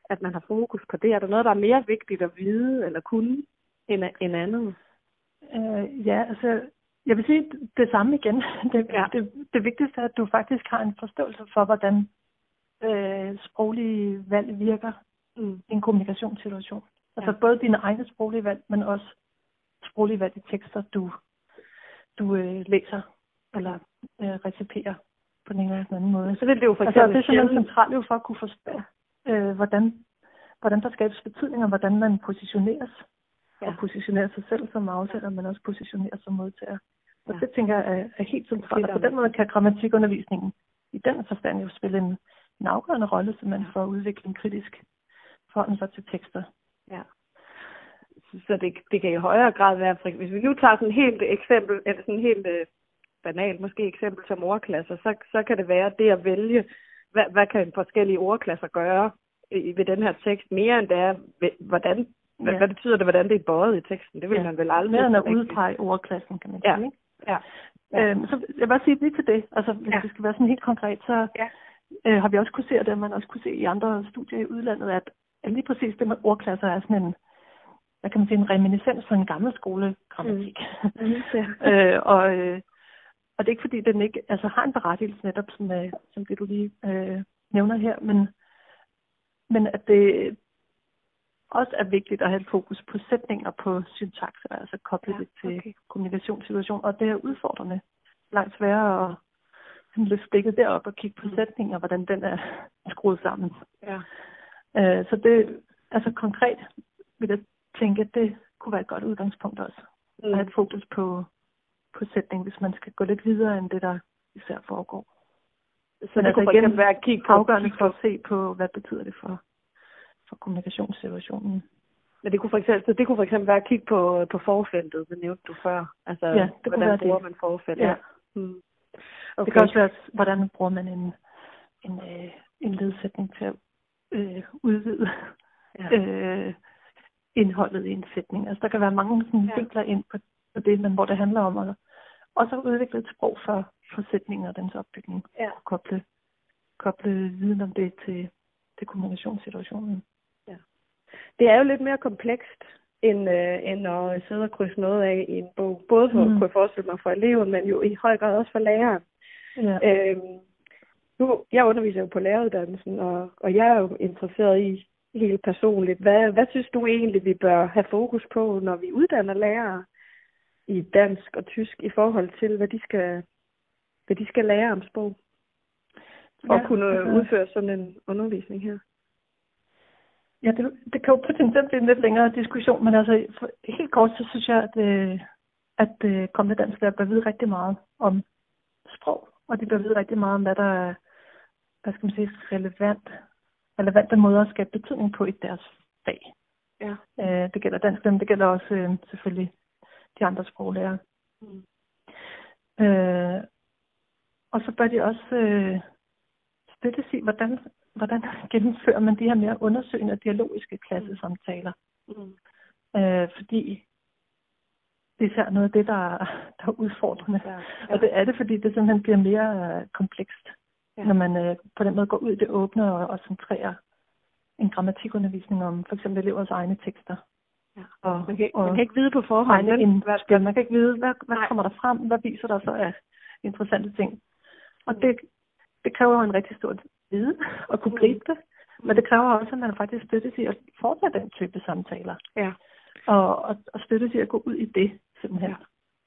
at man har fokus på det? Er der noget, der er mere vigtigt at vide eller kunne end, end andet? Øh, ja, altså, jeg vil sige det samme igen. Det, Ja. det, det vigtigste er, at du faktisk har en forståelse for, hvordan øh, sproglige valg virker Mm. i en kommunikationssituation. Altså Ja. både dine egne sproglige valg, men også sproglige valg i tekster, du, du øh, læser eller øh, reciperer på den ene eller den anden måde. Så vil det jo for Altså, eksempel det er simpelthen centralt jo for at kunne forstå, øh, hvordan, hvordan der skabes betydning, og hvordan man positioneres. Ja. Og positionerer sig selv som afsender, men også positionerer som modtager. Og ja. det tænker jeg er, er helt centralt. Og på den måde kan grammatikundervisningen i den forstand jo spille en, en afgørende rolle, så man får udviklet en kritisk forhold sig til tekster. Ja. Så det, det kan i højere grad være, for hvis vi nu tager sådan et helt eksempel, eller sådan et helt øh, banalt måske eksempel som ordklasser, så, så kan det være det at vælge, hvad, hvad kan forskellige ordklasser gøre i, ved den her tekst, mere end det er, hvordan, hvad, ja. hvad betyder det, hvordan det er bøjet i teksten? Det vil ja. man vel aldrig. Mere end at udpege ordklassen, kan man ja. sige. Ikke? Ja. ja. Øhm, så jeg vil bare sige lige til det. Altså, hvis ja. det skal være sådan helt konkret, så ja. øh, har vi også kunne se, og det man også kunne se i andre studier i udlandet, at lige præcis det med ordklasser er sådan en, hvad kan man sige, en reminiscens fra en gammel skolegrammatik. Mm. Mm, ja. øh, og, øh, og det er ikke fordi, den ikke altså, har en berettigelse netop, som, øh, som det du lige øh, nævner her, men, men at det også er vigtigt at have et fokus på sætninger på syntaks, altså koble ja, det til okay. kommunikationssituation, og det er udfordrende. Langt sværere at løfte blikket derop og kigge på mm. sætninger, hvordan den er skruet sammen. Ja. Øh, så det, altså konkret vil jeg tænke, at det kunne være et godt udgangspunkt også. Mm. At have et fokus på, på sætning, hvis man skal gå lidt videre end det, der især foregår. Så Men det altså kunne igen være at kigge på, afgørende for at se på, hvad betyder det for, for kommunikationssituationen. Men det kunne for eksempel, det kunne for eksempel være at kigge på, på forfeltet, det nævnte du før. Altså, ja, det hvordan kunne være bruger det. man forfeltet? Ja. Mm. Okay. Det kan også være, hvordan bruger man en, en, øh, en ledsætning til at øh, udvide ja. øh, indholdet i en sætning. Altså der kan være mange sådan, ja. vinkler ind på, på det, men hvor det handler om at også udvikle et sprog for, for sætninger og dens opbygning. Ja. Og koble, koble viden om det til, til kommunikationssituationen. Det er jo lidt mere komplekst, end, øh, end at sidde og krydse noget af i en bog. Både for, mm. kunne jeg forestille mig for eleven, men jo i høj grad også for læreren. Ja. Øhm, nu, jeg underviser jo på læreruddannelsen, og, og jeg er jo interesseret i helt personligt, hvad, hvad synes du egentlig, vi bør have fokus på, når vi uddanner lærere i dansk og tysk, i forhold til, hvad de skal, hvad de skal lære om sprog? Og ja, kunne altså, udføre sådan en undervisning her? Ja, det, det kan jo potentielt blive en lidt længere diskussion, men altså for, helt kort, så synes jeg, at, øh, at øh, kommende danskere bør vide rigtig meget om sprog, og de bør vide rigtig meget om, hvad der er hvad skal man sige, relevant, relevante måder at skabe betydning på i deres fag. Ja. Øh, det gælder dansk, men det gælder også øh, selvfølgelig de andre sproglærer. Mm. Øh, og så bør de også øh, støtte sig, hvordan, hvordan gennemfører man de her mere undersøgende og dialogiske klassesamtaler. Mm. Øh, fordi det er især noget af det, der, der er udfordrende. Ja, ja. Og det er det, fordi det simpelthen bliver mere øh, komplekst ja. når man øh, på den måde går ud i det åbne og, og centrerer en grammatikundervisning om for eksempel elevers egne tekster. Ja. Og, man, kan, og man kan ikke vide på forhånd, men, indspil. Man kan ikke vide, hvad, hvad kommer der frem, hvad viser der så af interessante ting. Og det, det kræver en rigtig stor viden at kunne gribe det. Men det kræver også, at man faktisk støttes i at fortsætte den type samtaler. Ja. Og, og, og støttes i at gå ud i det, simpelthen. Ja.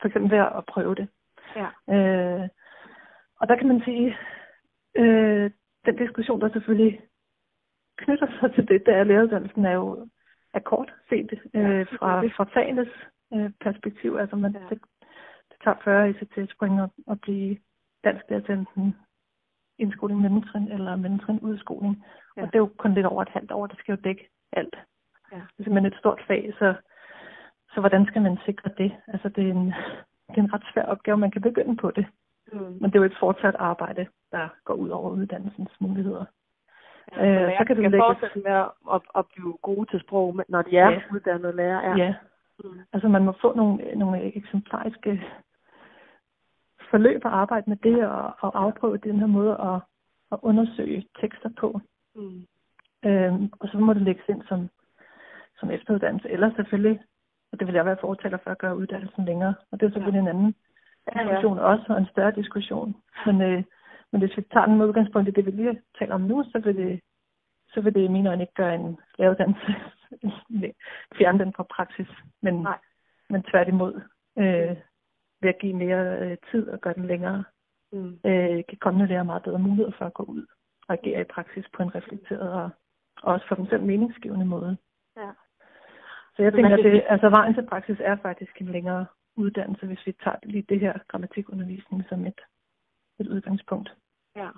For eksempel ved at prøve det. Ja. Øh, og der kan man sige, Øh, den diskussion, der selvfølgelig knytter sig til det, der er læreruddannelsen, er jo er kort set øh, fra, fra fagenes øh, perspektiv. Altså man, ja. det, det tager 40 ECT-spring at, at blive dansk der til enten indskoling mellemtrin eller mellemtrin udskoling. Ja. Og det er jo kun lidt over et halvt år, det skal jo dække alt. Ja. Det er simpelthen et stort fag, så, så hvordan skal man sikre det? Altså det er, en, det er en ret svær opgave, man kan begynde på det. Mm. Men det er jo et fortsat arbejde, der går ud over uddannelsens muligheder. Ja, øh, så kan du lægge... fortsætte med at, at, at blive gode til sprog, når de er ja. uddannede lærere. Ja. ja. Mm. Altså man må få nogle, nogle eksemplariske forløb at arbejde med det, og, og afprøve den her måde at, at undersøge tekster på. Mm. Øhm, og så må det lægges ind som, som efteruddannelse, eller selvfølgelig, og det vil jeg være fortaler for at gøre uddannelsen længere, og det er selvfølgelig ja. en anden diskussion ja, ja. også, og en større diskussion. Men, øh, men hvis vi tager den med udgangspunkt i det, vi lige taler om nu, så vil det, så vil det i mine øjne ikke gøre en læreruddannelse fjerne den fra praksis, men, Nej. men tværtimod øh, ved at give mere øh, tid og gøre den længere, mm. øh, kan kommende lære meget bedre mulighed for at gå ud og agere i praksis på en reflekteret og, og også for dem selv meningsgivende måde. Ja. Så jeg tænker, at det, altså, vejen til praksis er faktisk en længere uddannelse, hvis vi tager lige det her grammatikundervisning som et, et udgangspunkt. Ja.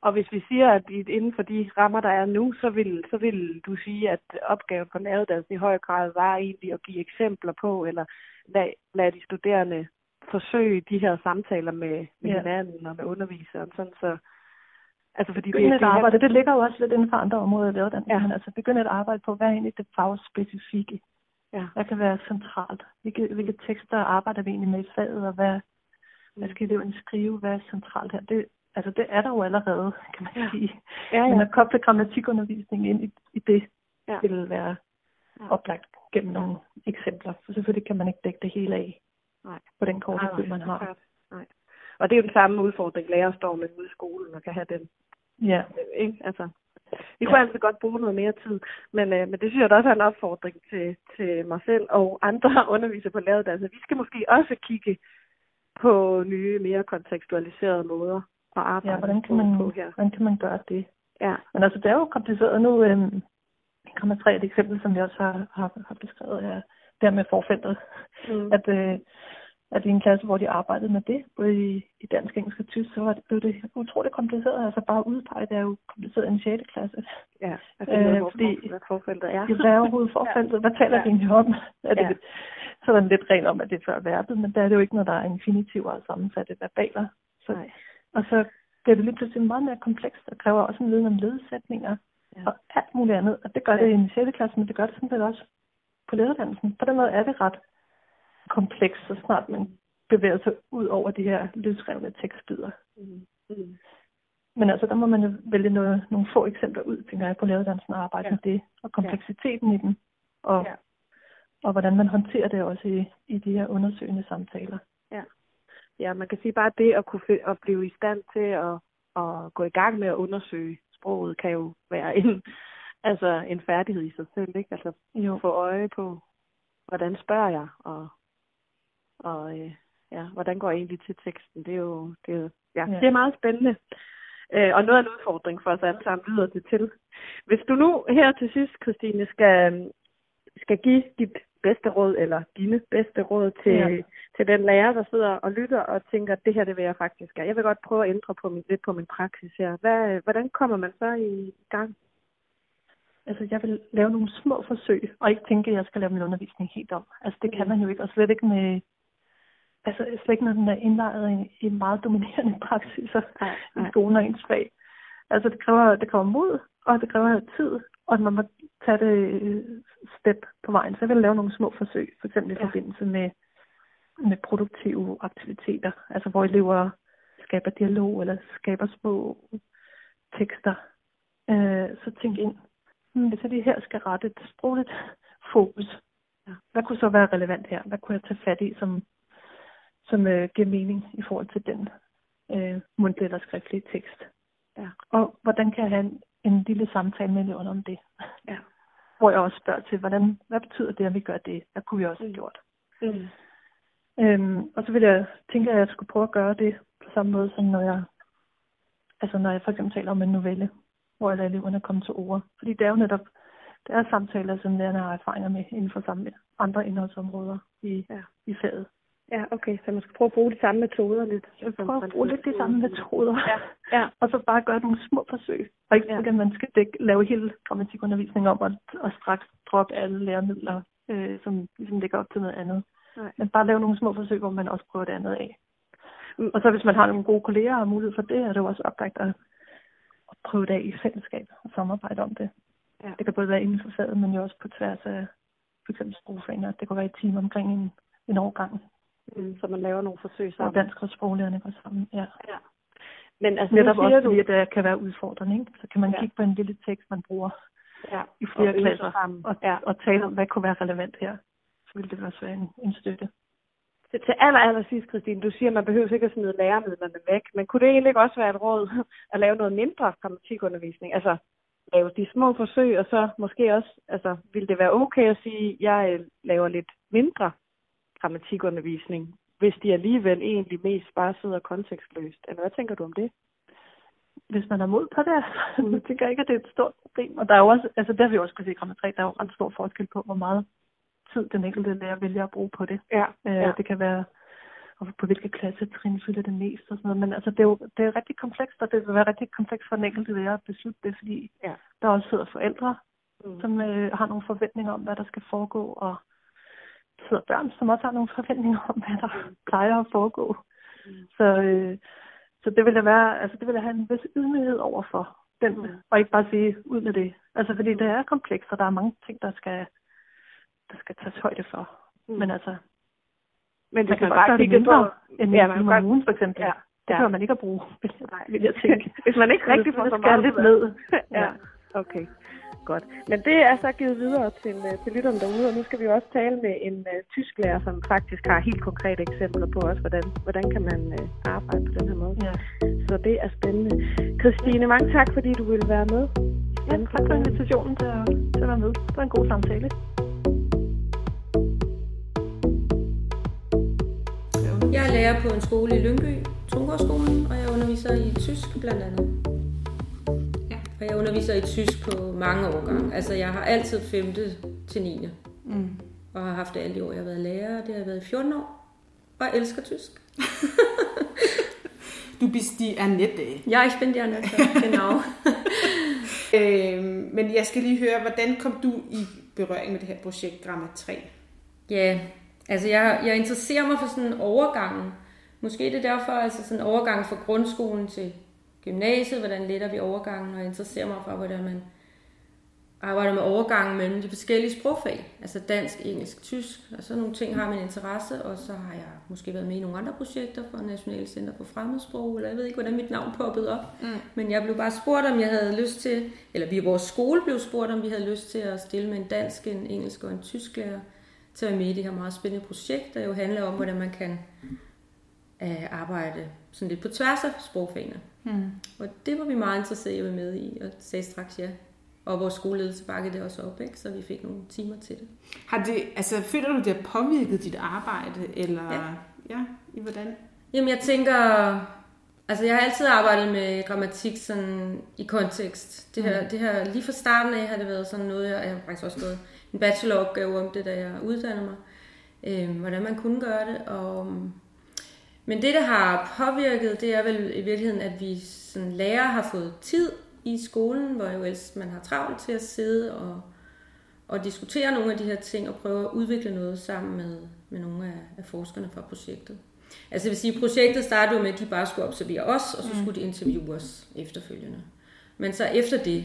Og hvis vi siger, at inden for de rammer, der er nu, så vil, så vil du sige, at opgaven på læreruddannelsen i høj grad var egentlig at give eksempler på, eller lade, lade de studerende forsøge de her samtaler med, med ja. hinanden og med underviseren, sådan så... Altså fordi begynde det, at arbejde, det ligger jo også lidt inden for andre områder af læreruddannelsen, ja. men altså begynde at arbejde på, hvad er egentlig det fagspecifikke? Ja. Hvad kan være centralt? Hvilke, hvilke tekster arbejder vi egentlig med i faget, og hvad, hvad skal eleverne skrive? Hvad er centralt her? Det, altså det er der jo allerede, kan man ja. sige. Ja, ja. Men at koble grammatikundervisning ind i, i det, ja. vil være ja. oplagt gennem nogle eksempler. For selvfølgelig kan man ikke dække det hele af nej. på den korte tid, man har. Nej. Og det er jo den samme udfordring, lærer står med ude i skolen og kan have den. Ja. Ikke? Altså, vi kunne ja. altid godt bruge noget mere tid, men, øh, men det synes jeg også er en opfordring til, til mig selv og andre undervisere på læreruddannelsen. Vi skal måske også kigge på nye, mere kontekstualiserede måder at arbejde ja, hvordan kan man, på her. Hvordan kan man gøre det? Ja. Men altså, det er jo kompliceret. Nu øhm, kommer tre et eksempel, som vi også har, har, har beskrevet her, der med forfeltet. Mm. At, øh, at i en klasse, hvor de arbejdede med det, både i, i dansk, engelsk og tysk, så var det, blev det utroligt kompliceret. Altså bare udpege, det er jo kompliceret i en 6. klasse. Ja, altså øh, fordi, hvad forfeltet er. Det er overhovedet forfeltet. Hvad taler ja. vi egentlig om? Er det ja. lidt, sådan lidt regel om, at det er før verbet, men der er det jo ikke noget, der er infinitiv og sammensatte verbaler. Så, Nej. Og så bliver det lige pludselig meget mere komplekst, og kræver også en viden om ledsætninger ja. og alt muligt andet. Og det gør det i en 6. klasse, men det gør det sådan set også på lederdansen. På den måde er det ret komplekst, så snart man bevæger sig ud over de her løsrevne tekstbider. Mm. Mm. Men altså, der må man jo vælge noget, nogle få eksempler ud, tænker jeg, på læreruddannelsen og arbejde ja. med det, og kompleksiteten ja. i den, og, ja. og hvordan man håndterer det også i, i de her undersøgende samtaler. Ja. ja, man kan sige bare det at kunne at blive i stand til at, at gå i gang med at undersøge sproget, kan jo være en, altså en færdighed i sig selv, ikke? Altså jo. få øje på, hvordan spørger jeg, og og øh, ja, hvordan går jeg egentlig til teksten? Det er jo, det er, ja, ja. det er meget spændende. Øh, og noget af en udfordring for os alle sammen lyder det til. Hvis du nu her til sidst, Christine, skal, skal give dit bedste råd, eller dine bedste råd til, ja. til den lærer, der sidder og lytter og tænker, at det her det vil jeg faktisk gøre. Jeg vil godt prøve at ændre på min, lidt på min praksis her. Hvad, hvordan kommer man så i gang? Altså, jeg vil lave nogle små forsøg, og ikke tænke, at jeg skal lave min undervisning helt om. Altså, det mm. kan man jo ikke, og slet ikke med altså slet ikke, når den er indlejret i, i meget dominerende nej, nej. i skolen og ens fag. Altså det kræver, det kræver mod, og det kræver tid, og man må tage det step på vejen. Så jeg vil lave nogle små forsøg, for eksempel i ja. forbindelse med, med produktive aktiviteter, altså hvor elever skaber dialog eller skaber små tekster. Øh, så tænk ind, hmm, hvis jeg lige her skal rette et sprogligt fokus, ja. hvad kunne så være relevant her? Hvad kunne jeg tage fat i, som som øh, giver mening i forhold til den øh, mundtlige eller skriftlige tekst. Ja. Og hvordan kan jeg have en, en lille samtale med eleverne om det? Ja. Hvor jeg også spørger til, hvordan, hvad betyder det, at vi gør det? Hvad kunne vi også have gjort? Mm. Øhm, og så vil jeg tænke, at jeg skulle prøve at gøre det på samme måde, som når jeg, altså når jeg for eksempel taler om en novelle, hvor jeg lader eleverne komme til ord. Fordi det er jo netop, det er samtaler, som lærerne har erfaringer med inden for samme, andre indholdsområder i, ja. i faget. Ja, okay. Så man skal prøve at bruge de samme metoder lidt. Prøve at bruge lidt de samme metoder. Ja. ja. og så bare gøre nogle små forsøg. Og ikke ja. at man skal dække, lave hele grammatikundervisningen om, og, og straks droppe alle læremidler, øh, som ligesom ligger op til noget andet. Nej. Men bare lave nogle små forsøg, hvor man også prøver det andet af. Mm. Og så hvis man har nogle gode kolleger og mulighed for det, er det jo også oplagt at, at prøve det af i fællesskab og samarbejde om det. Ja. Det kan både være inden for faget, men jo også på tværs af for eksempel sprogforeninger. Det kan være et team omkring en, en årgang mm, så man laver nogle forsøg sammen. Og dansk og sproglærerne går sammen, ja. ja. Men altså, Netop også du... fordi, at det kan være udfordrende, ikke? Så kan man ja. kigge på en lille tekst, man bruger ja. i flere og klasser, sammen. og, ja. og tale om, hvad kunne være relevant her. Så vil det også være en, en støtte. Til, til aller, aller sidst, Christine, du siger, at man behøver ikke at smide læremidlerne væk, men kunne det egentlig ikke også være et råd at lave noget mindre grammatikundervisning? Altså, lave de små forsøg, og så måske også, altså, vil det være okay at sige, at jeg øh, laver lidt mindre grammatikundervisning, hvis de alligevel egentlig mest bare sidder kontekstløst. Eller hvad tænker du om det? Hvis man er mod på det, så tænker jeg ikke, at det er et stort problem. Og der er jo også, altså der jeg også kunne se i grammer 3, der er jo ret stor forskel på, hvor meget tid den enkelte lærer vælger at bruge på det. Ja, Øh, ja. Det kan være, og på hvilke klassetrin fylder det mest og sådan noget. Men altså, det er jo det er rigtig komplekst, og det vil være rigtig komplekst for den enkelte lærer at beslutte det, fordi Ja. der også sidder forældre, Mm. som øh, har nogle forventninger om, hvad der skal foregå, og sidder børn, som også har nogle forventninger om, hvad der plejer at foregå. Så, øh, så det vil jeg være, altså det vil jeg have en vis ydmyghed over for den, Mm. og ikke bare sige ud med det. Altså fordi det er komplekst, og der er mange ting, der skal, der skal tages højde for. Mm. Men altså, Men man kan man bare kigger mindre på... end Ja, en man kan godt- for eksempel. Ja, Det ja. behøver man ikke at bruge, vil jeg, vil jeg tænke. Hvis man ikke rigtig får så meget lidt ned. ja, okay. Godt. Men det er så givet videre til, øh, til lytterne derude, og nu skal vi også tale med en uh, tysklærer, som faktisk har helt konkrete eksempler på også, hvordan, hvordan kan man uh, arbejde på den her måde. Ja. Så det er spændende. Christine, mange tak, fordi du ville være med. ja, tak for invitationen til at, til at være med. Det var en god samtale. Jeg er lærer på en skole i Lyngby, Tungårdsskolen, og jeg underviser i tysk blandt andet. Og jeg underviser i tysk på mange årgange. Altså jeg har altid 5. til 9. Mm. Og har haft det alle de år, jeg har været lærer. Det har jeg været i 14 år. Og jeg elsker tysk. Du bist die Annette. Ja, ich bin die Annette, genau. Øh, men jeg skal lige høre, hvordan kom du i berøring med det her projekt Gramma 3? Ja, altså jeg, jeg interesserer mig for sådan en overgang. Måske det er derfor, altså sådan en overgang fra grundskolen til gymnasiet, hvordan letter vi overgangen, og jeg interesserer mig for, hvordan man arbejder med overgangen mellem de forskellige sprogfag, altså dansk, engelsk, tysk, og sådan nogle ting har min interesse, og så har jeg måske været med i nogle andre projekter for Nationale Center for Fremmedsprog, eller jeg ved ikke, hvordan mit navn poppede op, mm. men jeg blev bare spurgt, om jeg havde lyst til, eller vi i vores skole blev spurgt, om vi havde lyst til at stille med en dansk, en engelsk og en tysk lærer til at være med i det her meget spændende projekt, der jo handler om, hvordan man kan øh, arbejde sådan lidt på tværs af sprogfagene. Mm. Og det var vi meget interesserede i at være med i, og sagde straks ja. Og vores skoleledelse bakkede det også op, ikke? så vi fik nogle timer til det. Har det, altså, føler du, det har påvirket dit arbejde, eller Ja. ja i hvordan? Jamen jeg tænker, altså jeg har altid arbejdet med grammatik sådan i kontekst. Det her, mm. det her lige fra starten af har det været sådan noget, jeg, jeg har faktisk også gået en bacheloropgave om det, da jeg uddannede mig. Øhm, hvordan man kunne gøre det. Og, men det, der har påvirket, det er vel i virkeligheden, at vi som lærere har fået tid i skolen, hvor jo ellers man har travlt til at sidde og, og diskutere nogle af de her ting og prøve at udvikle noget sammen med, med nogle af, af forskerne fra projektet. Altså det vil sige, projektet startede jo med, at de bare skulle observere os, og så skulle de interviewe os efterfølgende. Men så efter det,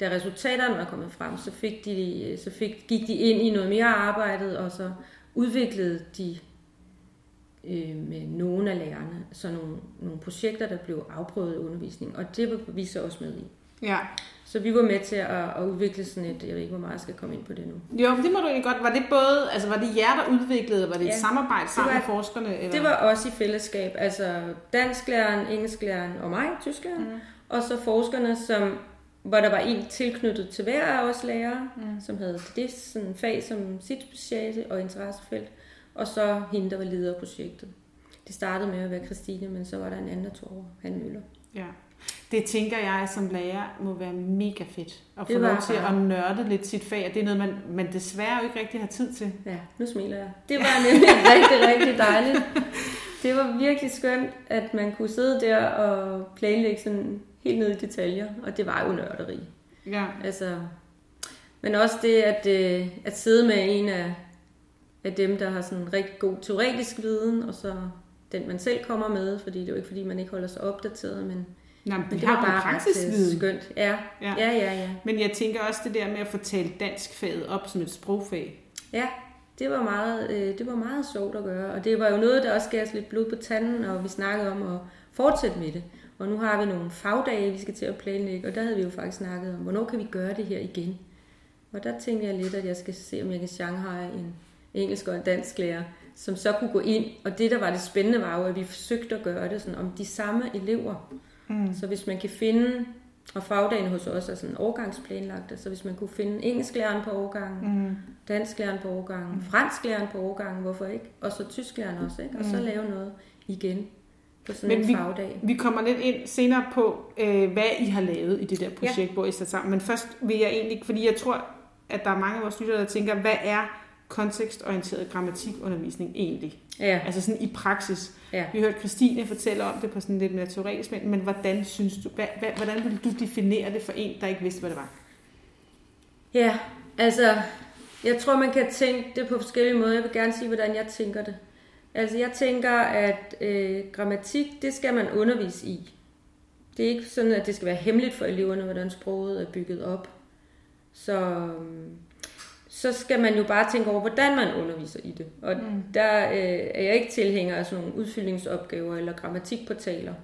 da resultaterne var kommet frem, så, fik de, så fik, gik de ind i noget mere arbejde, og så udviklede de øh, med nogle af lærerne så nogle, nogle projekter, der blev afprøvet i undervisning, og det var vi så også med i. Ja. Så vi var med til at, at udvikle sådan et, jeg ved ikke, hvor meget jeg skal komme ind på det nu. Jo, det må du egentlig godt. Var det både, altså var det jer, der udviklede, var det et Ja, samarbejde sammen var- med forskerne? Eller? Det var også i fællesskab, altså dansklæreren, engelsklæreren og mig, tysklæreren, mm. og så forskerne, som, hvor der var en tilknyttet til hver af os lærere, mm. som havde det sådan fag som sit speciale og interessefelt, og så hende, der var leder af projektet. Det startede med at være Christine, men så var der en anden, der tog over, Han Møller. Ja. Det tænker jeg som lærer må være mega fedt. At få lov til at nørde lidt sit fag, det er noget, man, man desværre jo ikke rigtig har tid til. Ja, nu smiler jeg. Det var nemlig rigtig, rigtig dejligt. Det var virkelig skønt, at man kunne sidde der og planlægge sådan helt ned i detaljer, og det var jo nørderi. Ja. Altså, men også det, at, øh, at sidde med en af, af dem, der har sådan en rigtig god teoretisk viden, og så den, man selv kommer med, fordi det er jo ikke, fordi man ikke holder sig opdateret, men, Nå, men men det har var bare øh, praksisviden. skønt. Ja, Ja. ja, ja, ja. Men jeg tænker også det der med at få talt danskfaget op som et sprogfag. Ja, det var, meget, øh, det var meget sjovt at gøre, og det var jo noget, der også gav os lidt blod på tanden, og vi snakkede om at fortsætte med det. Og nu har vi nogle fagdage, vi skal til at planlægge, og der havde vi jo faktisk snakket om, hvornår kan vi gøre det her igen? Og der tænkte jeg lidt, at jeg skal se, om jeg kan Shanghai en engelsk og en dansk lærer, som så kunne gå ind. Og det, der var det spændende, var jo, at vi forsøgte at gøre det sådan om de samme elever. Mm. Så hvis man kan finde, og fagdagen hos os er sådan årgangsplanlagte, så hvis man kunne finde engelsklæreren på årgangen, mm. dansklæreren på årgangen, mm. fransklæreren på årgangen, hvorfor ikke? Og så tysklæreren også, ikke? Og så lave noget igen på sådan Men en vi, fagdag. vi kommer lidt ind senere på, øh, hvad I har lavet i det der projekt, ja. hvor I sat sammen. Men først vil jeg egentlig, fordi jeg tror, at der er mange af vores lyttere, der tænker, hvad er kontekstorienteret grammatikundervisning egentlig? Ja. Altså sådan i praksis. Ja. Vi har hørt Christine fortælle om det på sådan lidt mere teoretisk, men, men hvordan synes du, hvad, hvad, hvordan vil du definere det for en, der ikke vidste, hvad det var? Ja, altså, jeg tror, man kan tænke det på forskellige måder. Jeg vil gerne sige, hvordan jeg tænker det. Altså, jeg tænker, at øh, grammatik, det skal man undervise i. Det er ikke sådan, at det skal være hemmeligt for eleverne, hvordan sproget er bygget op. Så, øhm, så skal man jo bare tænke over, hvordan man underviser i det. Og mm. der øh, er jeg ikke tilhænger af sådan nogle udfyldningsopgaver eller grammatikportaler.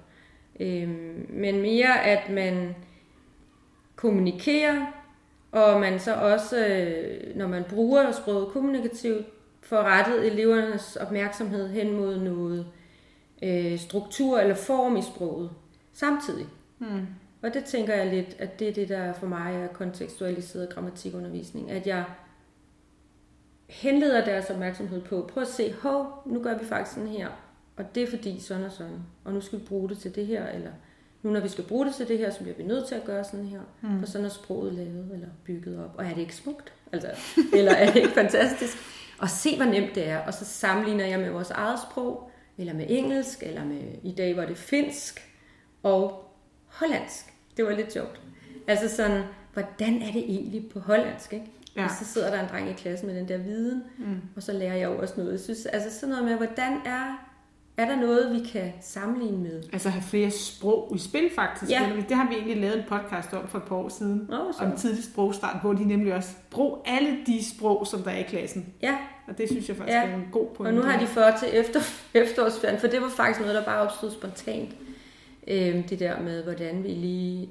Øhm, men mere, at man kommunikerer, og man så også, øh, når man bruger sproget kommunikativt, får rettet elevernes opmærksomhed hen mod noget øh, struktur eller form i sproget samtidig. Hmm. Og det tænker jeg lidt, at det er det, der for mig er kontekstualiseret grammatikundervisning. At jeg henleder deres opmærksomhed på, prøv at se, hov, nu gør vi faktisk sådan her, og det er fordi sådan og sådan, og nu skal vi bruge det til det her, eller nu når vi skal bruge det til det her, så bliver vi nødt til at gøre sådan her, mm. for sådan er sproget lavet eller bygget op. Og er det ikke smukt? Altså, eller er det ikke fantastisk? Og se, hvor nemt det er. Og så sammenligner jeg med vores eget sprog, eller med engelsk, eller med, i dag var det finsk, og hollandsk. Det var lidt sjovt. Altså sådan, hvordan er det egentlig på hollandsk, ikke? Ja. Og så sidder der en dreng i klassen med den der viden, mm. og så lærer jeg jo også noget. Jeg synes, altså sådan noget med, hvordan er er der noget, vi kan sammenligne med? Altså have flere sprog i spil faktisk. Ja. Det har vi egentlig lavet en podcast om for et par år siden. Oh, så. om tidlig sprogstart, hvor de nemlig også brug alle de sprog, som der er i klassen. Ja. Og det synes jeg faktisk Ja. er en god pointe. Og nu har de fået til efter, efterårsferien, for det var faktisk noget, der bare opstod spontant. Øhm, det der med, hvordan vi lige...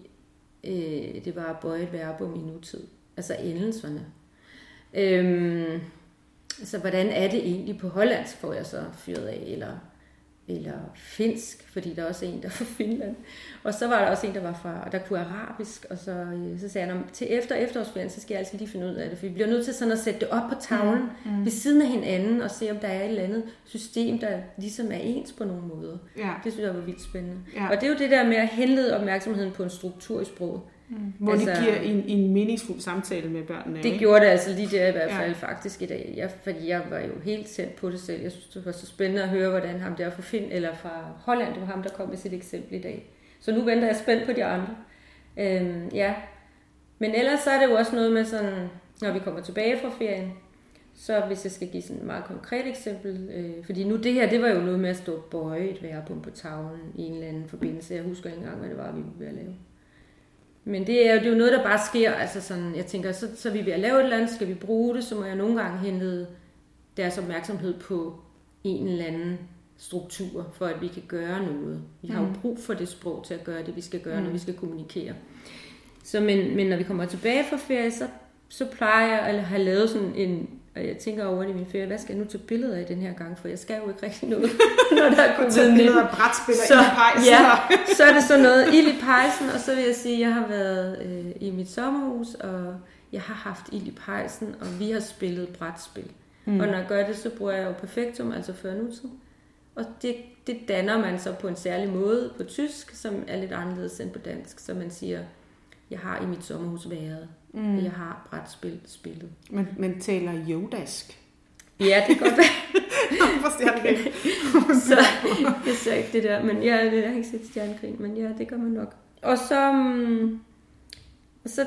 Øh, det var at bøje et verbum i nutid. Altså endelserne. Øhm, altså, hvordan er det egentlig på hollandsk, får jeg så fyret af, eller, eller finsk, fordi der er også en, der er fra Finland. Og så var der også en, der var fra, og der kunne arabisk, og så, øh, så sagde han, "Nå, til efter efterårsferien, så skal jeg altid lige finde ud af det, for vi bliver nødt til sådan at sætte det op på tavlen, mm, mm. ved siden af hinanden, og se, om der er et eller andet system, der ligesom er ens på nogle måder. Ja. Det synes jeg var vildt spændende. Ja. Og det er jo det der med at henlede opmærksomheden på en struktur i sproget. Hvor altså, Altså- de giver en, en meningsfuld samtale med børnene. Det ikke? gjorde det altså lige der i hvert fald ja. faktisk i dag. Jeg, fordi jeg var jo helt tændt på det selv. Jeg synes, det var så spændende at høre, hvordan ham der fra Finn, eller fra Holland, det var ham, der kom med sit eksempel i dag. Så nu venter jeg spændt på de andre. Øhm, ja. Men ellers så er det jo også noget med sådan, når vi kommer tilbage fra ferien, så hvis jeg skal give sådan et meget konkret eksempel, øh, fordi nu det her, det var jo noget med at stå bøje et verbum på tavlen i en eller anden forbindelse. Jeg husker ikke engang, hvad det var, vi at lave. Men det er, jo, det er jo noget, der bare sker. Altså sådan, jeg tænker, så, så er vi ved at lave et eller andet, skal vi bruge det, så må jeg nogle gange hente deres opmærksomhed på en eller anden struktur, for at vi kan gøre noget. Vi har jo brug for det sprog til at gøre det, vi skal gøre, mm. når vi skal kommunikere. Så men, men når vi kommer tilbage fra ferie, så, så plejer jeg at have lavet sådan en, og jeg tænker over det i min ferie, hvad skal jeg nu tage billeder af den her gang, for jeg skal jo ikke rigtig noget, når der er Tage billeder covid-19 af brætspiller så, i pejsen. ja, så er det sådan noget ild i pejsen, og så vil jeg sige, at jeg har været øh, i mit sommerhus, og jeg har haft ild i pejsen, og vi har spillet brætspil. Mm. Og når jeg gør det, så bruger jeg jo perfektum, altså før nutid. Og det, det danner man så på en særlig måde på tysk, som er lidt anderledes end på dansk. Så man siger, jeg har i mit sommerhus været, mm. jeg har brætspil spillet. Men, men taler jodask. Ja, det kan godt være. Ikke? så jeg ser ikke det der, men ja, jeg har ikke set stjernekrig, men ja, det gør man nok. Og så, og så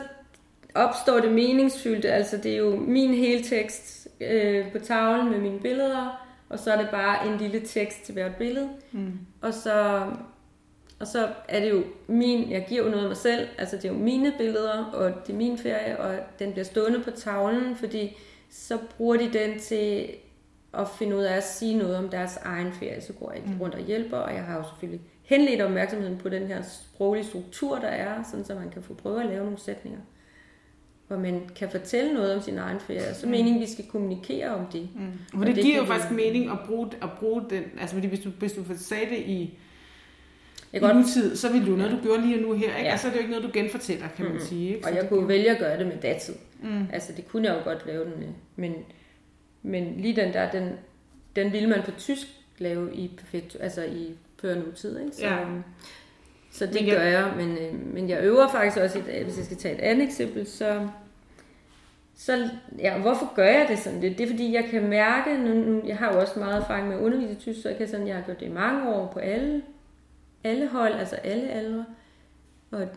opstår det meningsfyldte, altså det er jo min hele tekst øh, på tavlen med mine billeder, og så er det bare en lille tekst til hvert billede. Mm. Og så og så er det jo min, jeg giver jo noget af mig selv, altså det er jo mine billeder, og det er min ferie, og den bliver stående på tavlen, fordi så bruger de den til at finde ud af at sige noget om deres egen ferie. Så går jeg ikke rundt og hjælper, og jeg har jo selvfølgelig henledt opmærksomheden på den her sproglige struktur, der er, sådan så man kan få prøve at lave nogle sætninger, hvor man kan fortælle noget om sin egen ferie. Så meningen, at vi skal kommunikere om det. Mm. Og For det, det giver jo faktisk mening at bruge, at bruge den, altså fordi hvis du, hvis du sagde det i, Jeg i godt nutid, så ville jo noget, du gjorde lige nu her, ikke? Ja. Og så er det jo ikke noget, du genfortæller, kan man sige. Ikke? Og jeg kunne giver- vælge at gøre det med datid. Mm. Altså, det kunne jeg jo godt lave den med. Men, men lige den der, den, den ville man på tysk lave i perfekt, altså i før nutid, ikke? Så, Ja. så det Men jeg- gør jeg, men, øh, men jeg øver faktisk også, i dag, hvis jeg skal tage et andet eksempel, så, så, ja, hvorfor gør jeg det sådan? Det, det er fordi, jeg kan mærke, nu, nu, jeg har jo også meget erfaring med at undervise i tysk, så jeg kan sådan, jeg har gjort det i mange år på alle, alle hold, altså alle aldre. Og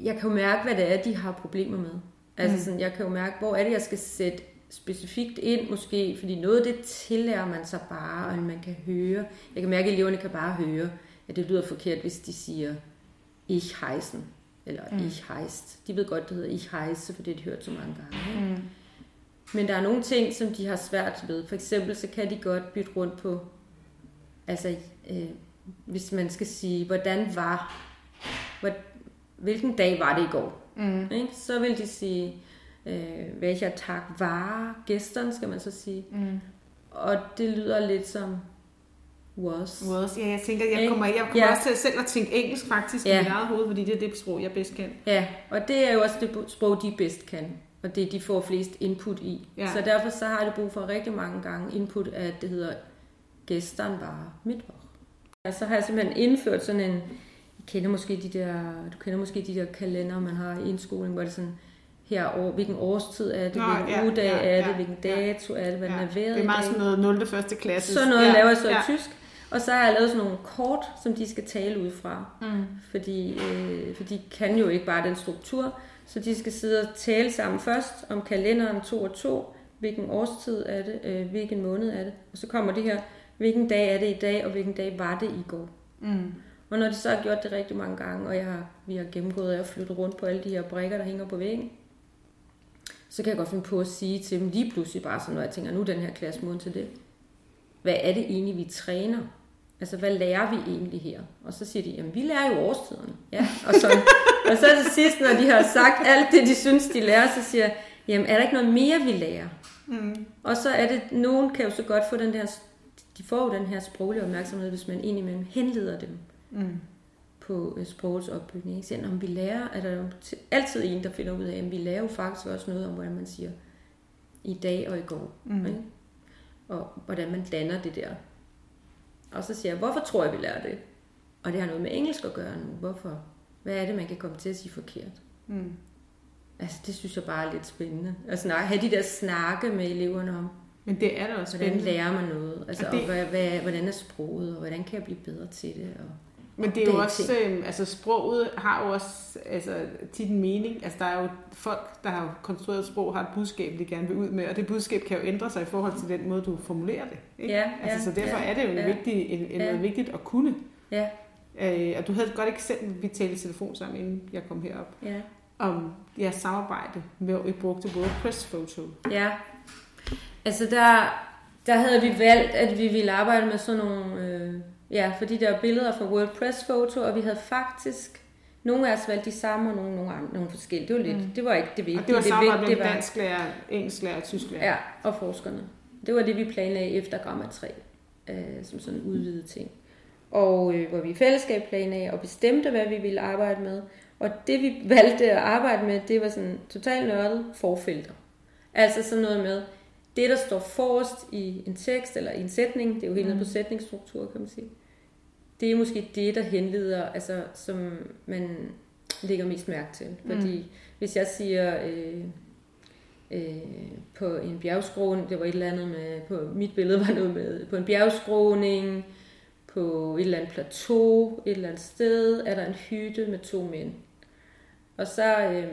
jeg kan jo mærke, hvad det er, de har problemer med. Altså mm. sådan, jeg kan jo mærke, hvor er det, jeg skal sætte specifikt ind måske, fordi noget det tillærer man sig bare, og man kan høre. Jeg kan mærke, at eleverne kan bare høre, at det lyder forkert, hvis de siger, ich heißen, eller mm. ich heißt. De ved godt, det hedder ich heiße, for det har de hørt så mange gange. Mm. Men der er nogle ting, som de har svært ved. For eksempel, så kan de godt bytte rundt på, altså, øh, hvis man skal sige, hvordan var, hvor, hvilken dag var det i går? Mm. Ikke? Så vil de sige, øh, welcher Tag var gæsterne, skal man så sige. Mm. Og det lyder lidt som was. Was, ja, jeg tænker, jeg kommer, jeg kommer ja. også til selv at tænke engelsk faktisk ja. i mit eget hoved, fordi det er det sprog, jeg bedst kan. Ja, og det er jo også det sprog, de bedst kan. Og det de får flest input i. Ja. Så derfor så har det brug for rigtig mange gange input, at det hedder gæsterne var midtvår. Og så har jeg simpelthen indført sådan en, I kender måske de der, du kender måske de der kalender, man har i indskoling, hvor det sådan, her år, hvilken årstid er det, Nå, hvilken ja, ugedag ja, er det, ja, hvilken dato er det, hvad ja. er været Det er meget sådan noget 0. første klasse. Så noget ja, laver jeg så ja. i tysk. Og så har jeg lavet sådan nogle kort, som de skal tale ud fra. Mm. Fordi, øh, for de kan jo ikke bare den struktur. Så de skal sidde og tale sammen først om kalenderen 2 og 2. Hvilken årstid er det? Øh, hvilken måned er det? Og så kommer det her, hvilken dag er det i dag, og hvilken dag var det i går? Mm. Og når de så har gjort det rigtig mange gange, og jeg har, vi har gennemgået og flyttet rundt på alle de her brækker, der hænger på væggen, så kan jeg godt finde på at sige til dem lige pludselig bare sådan, når jeg tænker, nu er den her klasse moden til det. Hvad er det egentlig, vi træner? Altså, hvad lærer vi egentlig her? Og så siger de, jamen, vi lærer jo årstiderne. Ja, og, så, og så til sidst, når de har sagt alt det, de synes, de lærer, så siger jeg, jamen, er der ikke noget mere, vi lærer? Mm. Og så er det, nogen kan jo så godt få den der, de får jo den her sproglige opmærksomhed, hvis man indimellem henleder dem. Mm på øh, sprogets opbygning. Så når vi lærer, er der jo altid en, der finder ud af, at vi lærer jo faktisk også noget om, hvordan man siger i dag og i går. Mm. Ikke? Og hvordan man danner det der. Og så siger jeg, hvorfor tror jeg, vi lærer det? Og det har noget med engelsk at gøre nu. Hvorfor? Hvad er det, man kan komme til at sige forkert? Mm. Altså, det synes jeg bare er lidt spændende. At snakke, have de der snakke med eleverne om, men det er da også spændende. Hvordan lærer man noget? Altså, og, det... og hvad, hvad, hvordan er sproget, og hvordan kan jeg blive bedre til det? Og men det er jo også, øh, altså sproget har jo også altså, tit en mening. Altså der er jo folk, der har konstrueret sprog, har et budskab, de gerne vil ud med, og det budskab kan jo ændre sig i forhold til den måde, du formulerer det. Ikke? Ja, altså, ja, så derfor ja, er det jo en ja, vigtig, en, en ja. noget vigtigt at kunne. Ja. Øh, og du havde et godt eksempel, vi talte i telefon sammen, inden jeg kom herop, ja. om jeres samarbejde, hvor I brugte både Photo. Ja, altså der, der havde vi valgt, at vi ville arbejde med sådan nogle... Øh, Ja, for de der billeder fra WordPress Photo, og vi havde faktisk nogle af os valgte de samme, og nogle, nogle, andre, nogle forskellige. Det var, lidt, mm. det var ikke det vigtige. Og det var samarbejde med dansklærer, engelsklærer og tysklærer. Ja, og forskerne. Det var det, vi planlagde efter Gramma 3, øh, som sådan en udvidet ting. Og øh, hvor vi i fællesskab planlagde og bestemte, hvad vi ville arbejde med. Og det, vi valgte at arbejde med, det var sådan totalt nørdet forfelter. Altså sådan noget med, det, der står forrest i en tekst eller i en sætning, det er jo helt mm. på sætningsstruktur, kan man sige det er måske det, der henleder, altså, som man lægger mest mærke til. Fordi mm. hvis jeg siger øh, øh, på en bjergskråning, det var et eller andet med, på mit billede var noget med, på en bjergskråning, på et eller andet plateau, et eller andet sted, er der en hytte med to mænd. Og så, øh,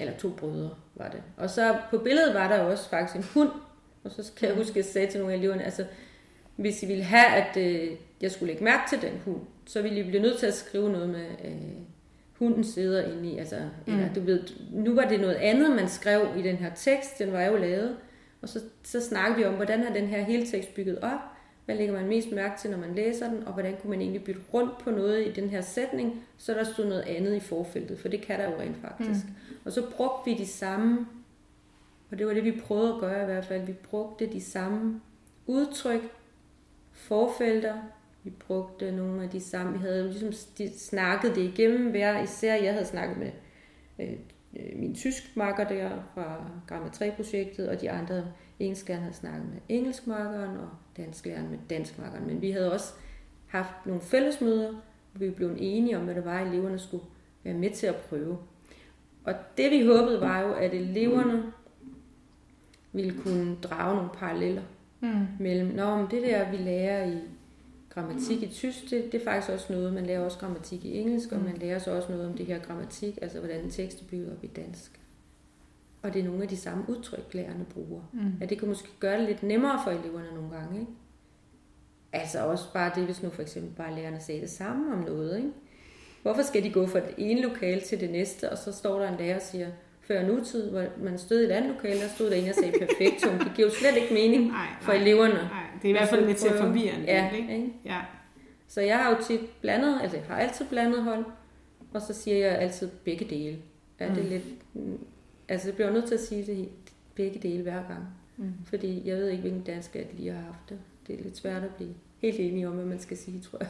eller to brødre var det. Og så på billedet var der også faktisk en hund. Og så kan jeg huske, at jeg sagde til nogle af eleverne, altså, hvis I ville have, at øh, jeg skulle lægge mærke til den hund, så ville I blive nødt til at skrive noget med, øh, hunden sidder inde i, altså, mm. eller, du ved, nu var det noget andet, man skrev i den her tekst, den var jo lavet, og så, så snakkede vi om, hvordan er den her hele tekst bygget op, hvad lægger man mest mærke til, når man læser den, og hvordan kunne man egentlig bytte rundt på noget i den her sætning, så der stod noget andet i forfeltet, for det kan der jo rent faktisk. Mm. Og så brugte vi de samme, og det var det, vi prøvede at gøre i hvert fald, vi brugte de samme udtryk, forfelter. Vi brugte nogle af de samme. Vi havde ligesom snakket det igennem hver især. Jeg havde snakket med øh, øh min tysk marker der fra Gamma 3-projektet, og de andre engelsklærerne havde snakket med engelskmarkeren, og dansklæreren med danskmarkeren. Men vi havde også haft nogle fællesmøder, hvor vi blev enige om, hvad det var, eleverne skulle være med til at prøve. Og det vi håbede var jo, at eleverne ville kunne drage nogle paralleller mm. mellem, Nå, men det der, vi lærer i grammatik i tysk, det, det er faktisk også noget, man lærer også grammatik i engelsk, og man lærer så også noget om det her grammatik, altså hvordan en tekst bygger op i dansk. Og det er nogle af de samme udtryk, lærerne bruger. Mm. At det kan måske gøre det lidt nemmere for eleverne nogle gange. Ikke? Altså også bare det, hvis nu for eksempel bare lærerne sagde det samme om noget. Ikke? Hvorfor skal de gå fra det ene lokale til det næste, og så står der en lærer og siger, før nutid, hvor man stod i et andet lokale, der stod der en og sagde perfektum. Det giver jo slet ikke mening nej, for nej, eleverne. Nej, det er i hvert fald med til at forvirre en ja, del, ikke? Ja. Så jeg har jo tit blandet, altså jeg har altid blandet hold, og så siger jeg altid begge dele. Er mm. det lidt, altså jeg bliver nødt til at sige det begge dele hver gang. Mm. Fordi jeg ved ikke, hvilken dansk jeg lige har haft det. Det er lidt svært at blive helt enige om, hvad man skal sige, tror jeg.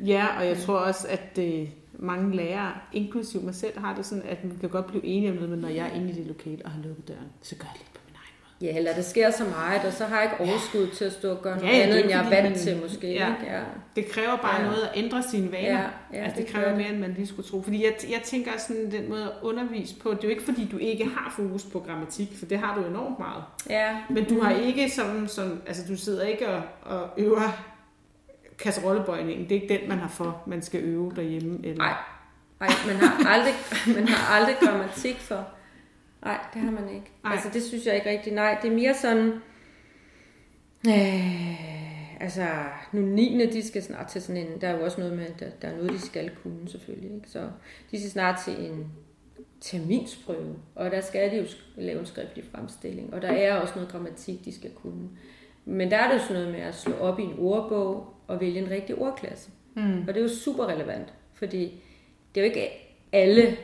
Ja, og jeg tror også, at øh, mange lærere, inklusiv mig selv, har det sådan, at man kan godt blive enige om noget, men når jeg er inde i det lokale og har lukket døren, så gør jeg lidt på min egen måde. Ja, eller det sker så meget, og så har jeg ikke overskud ja. til at stå og gøre noget ja, andet, end jeg er vant man, til måske. Ja. Ikke? Ja. Det kræver bare ja. noget at ændre sine vaner. Ja, ja, altså, det, det kræver mere, end man lige skulle tro. Fordi jeg, jeg tænker sådan, den måde at undervise på, det er jo ikke fordi, du ikke har fokus på grammatik, for det har du enormt meget. Ja. Men du har ikke sådan, sådan altså du sidder ikke og, og øver kasserollebøjningen, det er ikke den, man har for, man skal øve derhjemme. Eller... Nej, Nej man, har aldrig, man har aldrig grammatik for. Nej, det har man ikke. Ej. Altså, det synes jeg ikke rigtigt. Nej, det er mere sådan... Øh, altså, nu 9. de skal snart til sådan en... Der er jo også noget med, der, der er noget, de skal kunne selvfølgelig. Ikke? Så de skal snart til en terminsprøve, og der skal de jo lave en skriftlig fremstilling, og der er også noget grammatik, de skal kunne. Men der er det jo sådan noget med at slå op i en ordbog og vælge en rigtig ordklasse. Mm. Og det er jo super relevant, fordi det er jo ikke alle...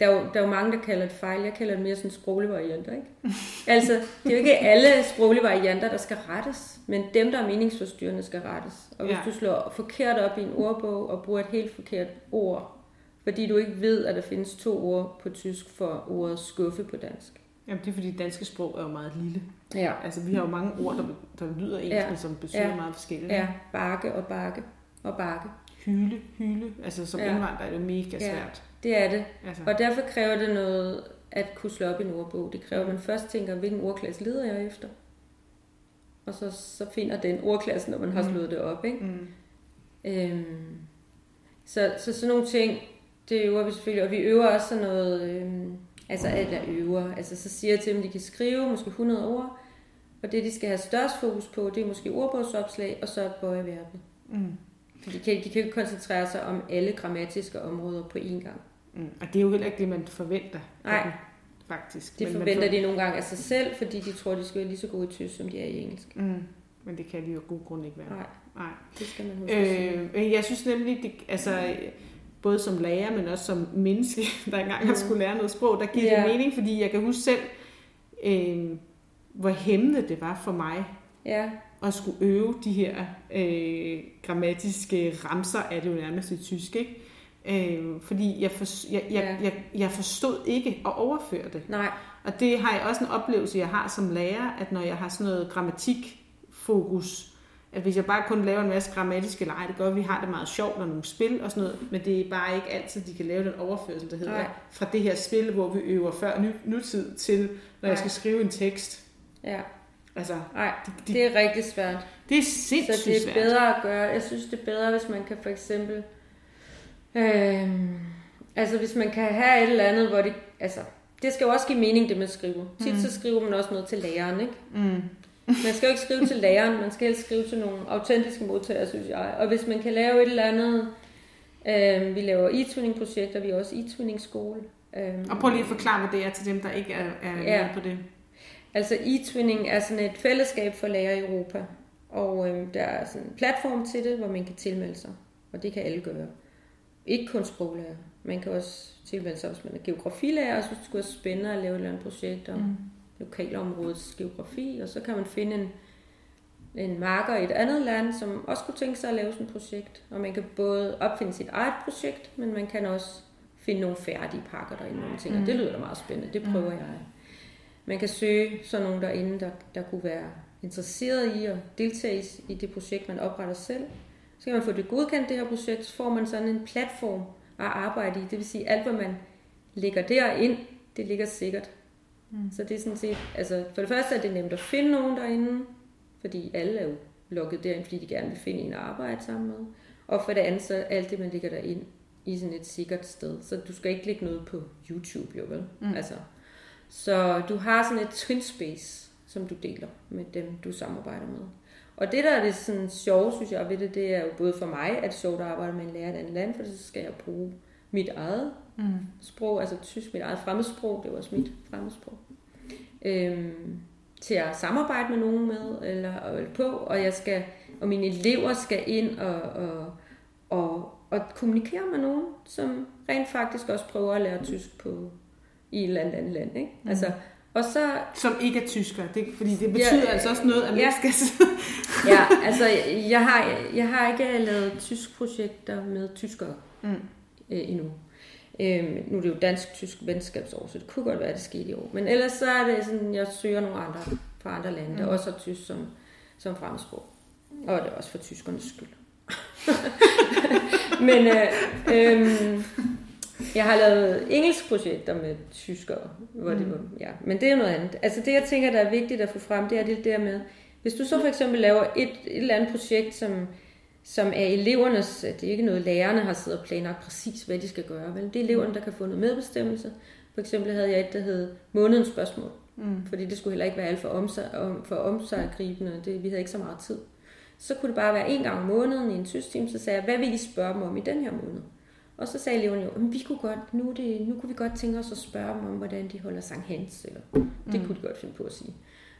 Der er, jo, der er jo mange, der kalder det fejl. Jeg kalder det mere sådan sproglige varianter, ikke? altså, det er jo ikke alle sproglige varianter, der skal rettes, men dem, der er meningsforstyrrende, skal rettes. Og hvis ja. du slår forkert op i en ordbog og bruger et helt forkert ord, fordi du ikke ved, at der findes to ord på tysk for ordet skuffe på dansk, Jamen, det er fordi, danske sprog er jo meget lille. Ja. Altså, vi har jo mange ord, der, der lyder ens, ja. men som betyder ja. meget forskelligt. Ja, bakke og bakke og bakke. Hyle, hyle. Altså, som ja. indvandrer er det mega svært. Ja, det er det. Altså. Og derfor kræver det noget at kunne slå op i en ordbog. Det kræver, at man først tænker, hvilken ordklasse leder jeg efter? Og så, så finder den ordklasse, når man har mm. slået det op. Ikke? Mm. Øhm, så, så sådan nogle ting, det øver vi selvfølgelig. Og vi øver også sådan noget... Øhm, Altså alt er øver. Altså så siger jeg til dem, de kan skrive måske 100 ord, og det de skal have størst fokus på, det er måske ordbogsopslag, og så bøjeverbet. Mm. For de kan, de kan ikke koncentrere sig om alle grammatiske områder på én gang. Mm. Og det er jo heller ikke det, man forventer. Nej. Dem, faktisk. Det Men forventer får... de nogle gange af sig selv, fordi de tror, de skal være lige så gode i tysk, som de er i engelsk. Mm. Men det kan de jo god grund ikke være. Nej, Nej. det skal man huske øh, Jeg synes nemlig, det, altså, både som lærer, men også som menneske, der engang har mm. skulle lære noget sprog, der giver yeah. det mening, fordi jeg kan huske selv, øh, hvor hæmmende det var for mig yeah. at skulle øve de her øh, grammatiske ramser, er det jo nærmest i tysk, ikke? Øh, fordi jeg, for, jeg, jeg, yeah. jeg, jeg forstod ikke at overføre det. Nej. Og det har jeg også en oplevelse, jeg har som lærer, at når jeg har sådan noget grammatikfokus, at hvis jeg bare kun laver en masse grammatiske lege, det gør, at vi har det meget sjovt og nogle spil og sådan noget, men det er bare ikke altid, de kan lave den overførsel, der hedder Nej. fra det her spil, hvor vi øver før ny, nutid til, når Nej. jeg skal skrive en tekst. Ja. Altså, Nej, det, det, det er rigtig svært. Det er sindssygt Så det er bedre svært. at gøre. Jeg synes, det er bedre, hvis man kan for eksempel... Øh, altså, hvis man kan have et eller andet, hvor det... Altså, det skal jo også give mening, det man skriver. Tit mm. så skriver man også noget til læreren, ikke? Mm. Man skal jo ikke skrive til læreren, man skal helst skrive til nogle autentiske modtagere, synes jeg. Og hvis man kan lave et eller andet, øh, vi laver e-twinning-projekter, vi er også e-twinning-skole. Øh, og prøv lige at forklare, hvad det er til dem, der ikke er, er ja. med på det. Altså e-twinning er sådan et fællesskab for lærere i Europa, og øh, der er sådan en platform til det, hvor man kan tilmelde sig, og det kan alle gøre. Ikke kun sproglærer. Man kan også tilmelde sig, hvis man er geografilærer, og synes, det skulle være spændende at lave et eller andet projekt om mm lokalområdets geografi, og så kan man finde en, en marker i et andet land, som også kunne tænke sig at lave sådan et projekt. Og man kan både opfinde sit eget projekt, men man kan også finde nogle færdige pakker derinde, man tænker, mm. det lyder da meget spændende, det prøver mm. jeg. Man kan søge sådan nogen derinde, der, der kunne være interesseret i at deltage i det projekt, man opretter selv. Så kan man få det godkendt, det her projekt, så får man sådan en platform at arbejde i. Det vil sige, alt hvad man lægger derind, det ligger sikkert Mm. Så det er sådan set, altså for det første er det nemt at finde nogen derinde, fordi alle er jo lukket derind, fordi de gerne vil finde en at arbejde sammen med. Og for det andet, så alt det, man ligger derind i sådan et sikkert sted. Så du skal ikke lægge noget på YouTube, jo vel? Mm. Altså, så du har sådan et twin space, som du deler med dem, du samarbejder med. Og det, der er det sådan sjove, synes jeg, ved det, det er jo både for mig, at det er sjovt at arbejde med en lærer i et andet land, for så skal jeg bruge mit eget mm. sprog, altså tysk, mit eget fremmedsprog, det er også mit fremmedsprog, øhm, til at samarbejde med nogen med, eller, eller på, og jeg skal, og mine elever skal ind og, og, og, og kommunikere med nogen, som rent faktisk også prøver at lære tysk på i et eller andet land, ikke? Mm. Altså, og så, Som ikke er tysker, det, fordi det betyder ja, altså også noget, at man ja. skal... ja, altså jeg har, jeg har ikke lavet tysk projekter med tyskere mm. øh, endnu. Øhm, nu er det jo dansk-tysk venskabsår, så det kunne godt være, at det skete i år. Men ellers så er det sådan, jeg søger nogle andre fra andre lande, der også har tysk som, som fremmedsprog. Og det er også for tyskernes skyld. Men øh, øh, jeg har lavet engelsk projekter med tyskere, hvor det var, ja. men det er noget andet. Altså det, jeg tænker, der er vigtigt at få frem, det er det der med, hvis du så for eksempel laver et, et eller andet projekt, som, som er elevernes, det er ikke noget, lærerne har siddet og planlagt præcis, hvad de skal gøre, vel? det er eleverne, der kan få noget medbestemmelse. For eksempel havde jeg et, der hed månedens spørgsmål, mm. fordi det skulle heller ikke være alt for, omsag, om, for omsaggribende, det, vi havde ikke så meget tid. Så kunne det bare være en gang om måneden i en tysk team, så sagde jeg, hvad vil I spørge dem om i den her måned? Og så sagde eleverne jo, vi kunne godt, nu, det, nu kunne vi godt tænke os at spørge dem om, hvordan de holder Sankt Hans. Eller, mm. Det kunne de godt finde på at sige.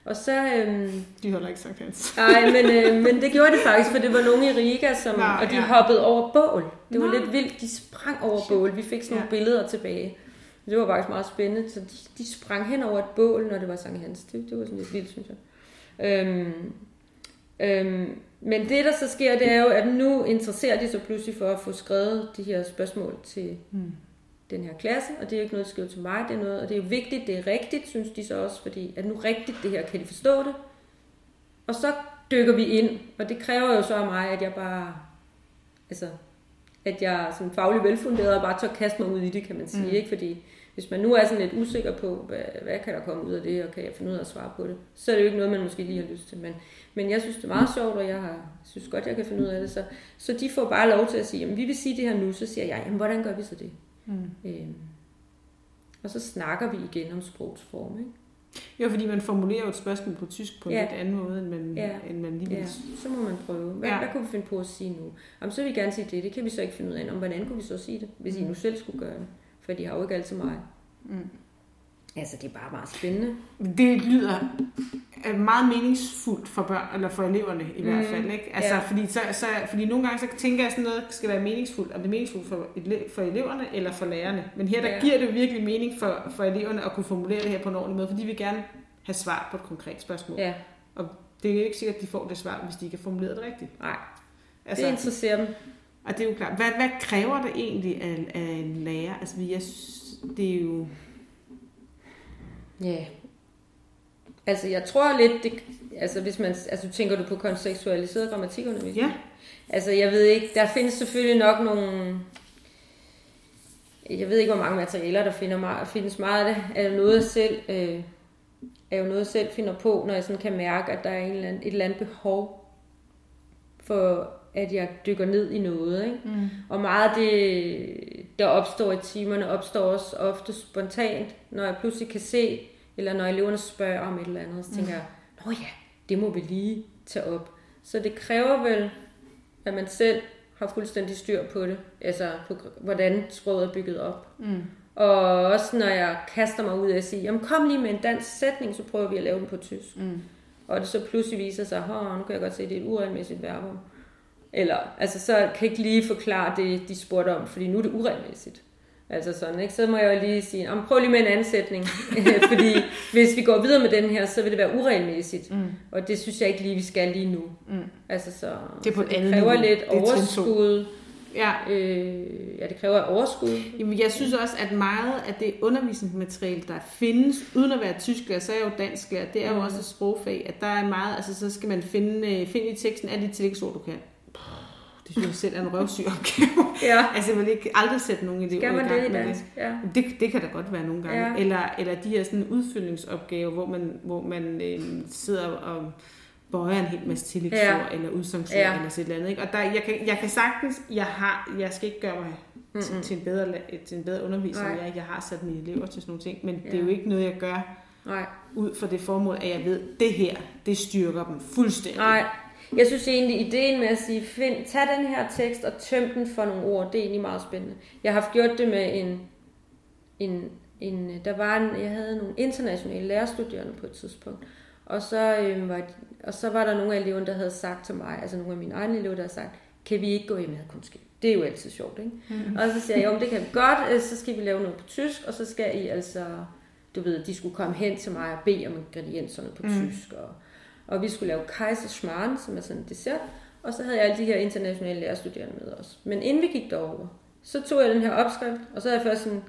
Og så... Øhm, de holder ikke Sankt Hans. Nej, men, øh, men det gjorde de faktisk, for det var nogen i Riga, som, Nå, og de ja. hoppede over bål. Det var Nå. lidt vildt, de sprang over Shit. bål. Vi fik sådan nogle ja. billeder tilbage. Det var faktisk meget spændende. Så de, de sprang hen over et bål, når det var Sankt Hans. Det, det var sådan lidt vildt, synes jeg. Øhm, øhm, men det, der så sker, det er jo, at nu interesserer de sig pludselig for at få skrevet de her spørgsmål til mm. Den her klasse, og det er jo ikke noget, skriver til mig, det er noget, og det er jo vigtigt, det er rigtigt, synes de så også, fordi at nu rigtigt det her, kan de forstå det? Og så dykker vi ind, og det kræver jo så af mig, at jeg bare, altså, at jeg sådan faglig velfunderet og bare tør kaste mig ud i det, kan man sige, mm. ikke? Fordi hvis man nu er sådan lidt usikker på, hvad, hvad kan der komme ud af det, og kan jeg finde ud af at svare på det, så er det jo ikke noget, man måske lige har lyst til. Men, men jeg synes, det er meget sjovt, og jeg har, synes godt, jeg kan finde ud af det. Så, så de får bare lov til at sige, jamen vi vil sige det her nu, så siger jeg, jamen hvordan gør vi så det? Mm. Øhm, og så snakker vi igen om sprogsform, ikke? Jo, fordi man formulerer jo et spørgsmål på tysk på en ja. lidt anden måde, end man, ja. end man lige vil. Ja. Så må man prøve. Hvad, ja. hvad kunne vi finde på at sige nu? Jamen, så vil vi gerne sige det. Det kan vi så ikke finde ud af. Om hvordan kunne vi så sige det, hvis mm. I nu selv skulle gøre det? For de har jo ikke altid mig. Mm. Altså, det er bare meget spændende. Det lyder meget meningsfuldt for børn, eller for eleverne i mm. hvert fald. Ikke? Altså, ja. fordi, så, så, fordi nogle gange så tænker jeg, sådan noget skal være meningsfuldt. Om det er meningsfuldt for, for eleverne eller for lærerne. Men her der ja. giver det virkelig mening for, for eleverne at kunne formulere det her på en ordentlig måde, fordi vi gerne have svar på et konkret spørgsmål. Ja. Og det er jo ikke sikkert, at de får det svar, hvis de ikke har formuleret det rigtigt. Nej, altså, det interesserer dem. Og det er jo klart. Hvad, hvad kræver det egentlig af, af en lærer? Altså, jeg, det er jo Ja. Altså, jeg tror lidt, det, altså, hvis man, altså, tænker du på kontekstualiseret grammatikundervisning? Ja. Altså, jeg ved ikke, der findes selvfølgelig nok nogle, jeg ved ikke, hvor mange materialer, der finder meget, findes meget af det, er jo noget, jeg selv, øh, er jo noget, jeg selv finder på, når jeg sådan kan mærke, at der er en eller anden, et eller andet behov for, at jeg dykker ned i noget. Ikke? Mm. Og meget af det, der opstår i timerne, opstår også ofte spontant, når jeg pludselig kan se, eller når eleverne spørger om et eller andet, så tænker mm. jeg, nå ja, det må vi lige tage op. Så det kræver vel, at man selv har fuldstændig styr på det, altså på, hvordan sproget er bygget op. Mm. Og også når jeg kaster mig ud af at sige, jamen kom lige med en dansk sætning, så prøver vi at lave den på tysk. Mm. Og det så pludselig viser sig, at nu kan jeg godt se, at det er et uregelmæssigt verbum. Eller, altså så kan jeg ikke lige forklare det, de spurgte om, fordi nu er det uregelmæssigt. Altså sådan, ikke? Så må jeg jo lige sige, om prøv lige med en ansætning, fordi hvis vi går videre med den her, så vil det være uregelmæssigt. Mm. Og det synes jeg ikke lige, vi skal lige nu. Mm. Altså så, det, er på så det kræver niveau. lidt overskud. Ja. Øh, ja, det kræver overskud. Jamen, jeg synes også, at meget af det undervisningsmateriale, der findes, uden at være tysklærer, så er jeg jo dansklærer, det er jo mm. også et sprogfag, at der er meget, altså så skal man finde, øh, finde i teksten alle de tillægsord, du kan det synes jeg selv er en røvsyg opgave. Ja. altså, jeg vil ikke aldrig sætte nogen elever Skal man i gang det med dansk? Ja. det. Det kan da godt være nogle gange. Ja. Eller, eller de her sådan udfyldningsopgaver, hvor man, hvor man øh, sidder og bøjer en hel masse tillægsord Ja. eller udsangsord Ja. eller sådan et eller andet. Ikke? Og der, jeg, kan, jeg kan sagtens, jeg, har, jeg skal ikke gøre mig til, til, en bedre, til en bedre underviser, Nej. jeg, jeg har sat mine elever til sådan nogle ting, men ja. det er jo ikke noget, jeg gør Nej. ud fra det formål, at jeg ved, det her, det styrker dem fuldstændig. Nej. Jeg synes egentlig, ideen med at sige, find, tag den her tekst og tøm den for nogle ord, det er egentlig meget spændende. Jeg har haft gjort det med en, en, en der var en, jeg havde nogle internationale lærerstuderende på et tidspunkt, og så, øh, var, og så var der nogle af eleverne, der havde sagt til mig, altså nogle af mine egne elever, der havde sagt, kan vi ikke gå i madkundskab? Det er jo altid sjovt, ikke? Mm. Og så siger jeg, jo, men det kan vi godt, øh, så skal vi lave noget på tysk, og så skal I altså, du ved, de skulle komme hen til mig og bede om ingredienserne på mm. tysk, og, og vi skulle lave kejserschmarrn, som er sådan en dessert, og så havde jeg alle de her internationale lærerstuderende med os. Men inden vi gik derover, så tog jeg den her opskrift, og så havde jeg først sådan,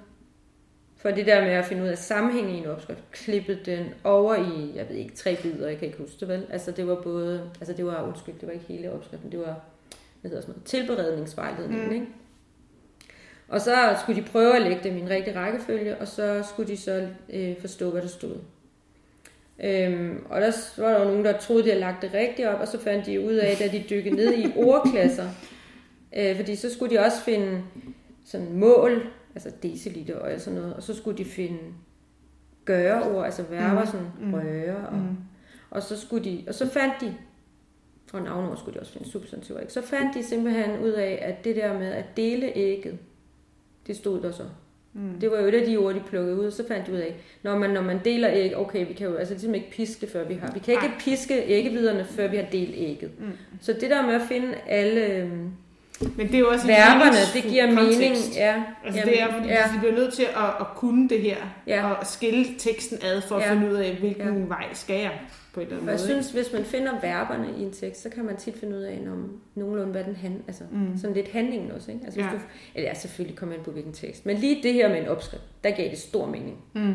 for det der med at finde ud af sammenhængen i en opskrift, klippet den over i, jeg ved ikke, tre bidder, jeg kan ikke huske det vel. Altså det var både, altså det var, undskyld, det var ikke hele opskriften, det var, hvad hedder sådan noget, tilberedningsvejledningen, mm. ikke? Og så skulle de prøve at lægge dem i en rigtig rækkefølge, og så skulle de så øh, forstå, hvad der stod. Øhm, og der var der jo nogen, der troede, de havde lagt det rigtigt op, og så fandt de ud af, da de dykkede ned i ordklasser, øh, fordi så skulle de også finde sådan mål, altså deciliter og sådan noget, og så skulle de finde gøre-ord, altså verber, sådan Mm. røre, og, Mm. og så skulle de, og så fandt de, og navnord skulle de også finde substantiver, ikke? så fandt de simpelthen ud af, at det der med at dele ægget, det stod der så. Mm. Det var jo et af de ord, de plukkede ud, og så fandt de ud af, når man, når man deler æg, okay, vi kan jo altså ligesom ikke piske før vi har. Vi kan ikke Nej. piske æggeviderne, før vi har delt ægget. Mm. Så det der med at finde alle øhm, Men det er jo også verberne, det giver mening. kontekst. Ja, Altså Jamen, det er, fordi ja, vi bliver nødt til at, at kunne det her, Ja. og skille teksten ad for at Ja. finde ud af, hvilken Ja. vej skal jeg på en eller anden og jeg måde. synes, hvis man finder verberne i en tekst, så kan man tit finde ud af, når nogenlunde, hvad den handler, altså Mm. sådan lidt handlingen også, ikke? Altså, hvis Ja. du, eller ja, selvfølgelig kommer an på hvilken tekst, men lige det her med en opskrift, der gav det stor mening. Mm.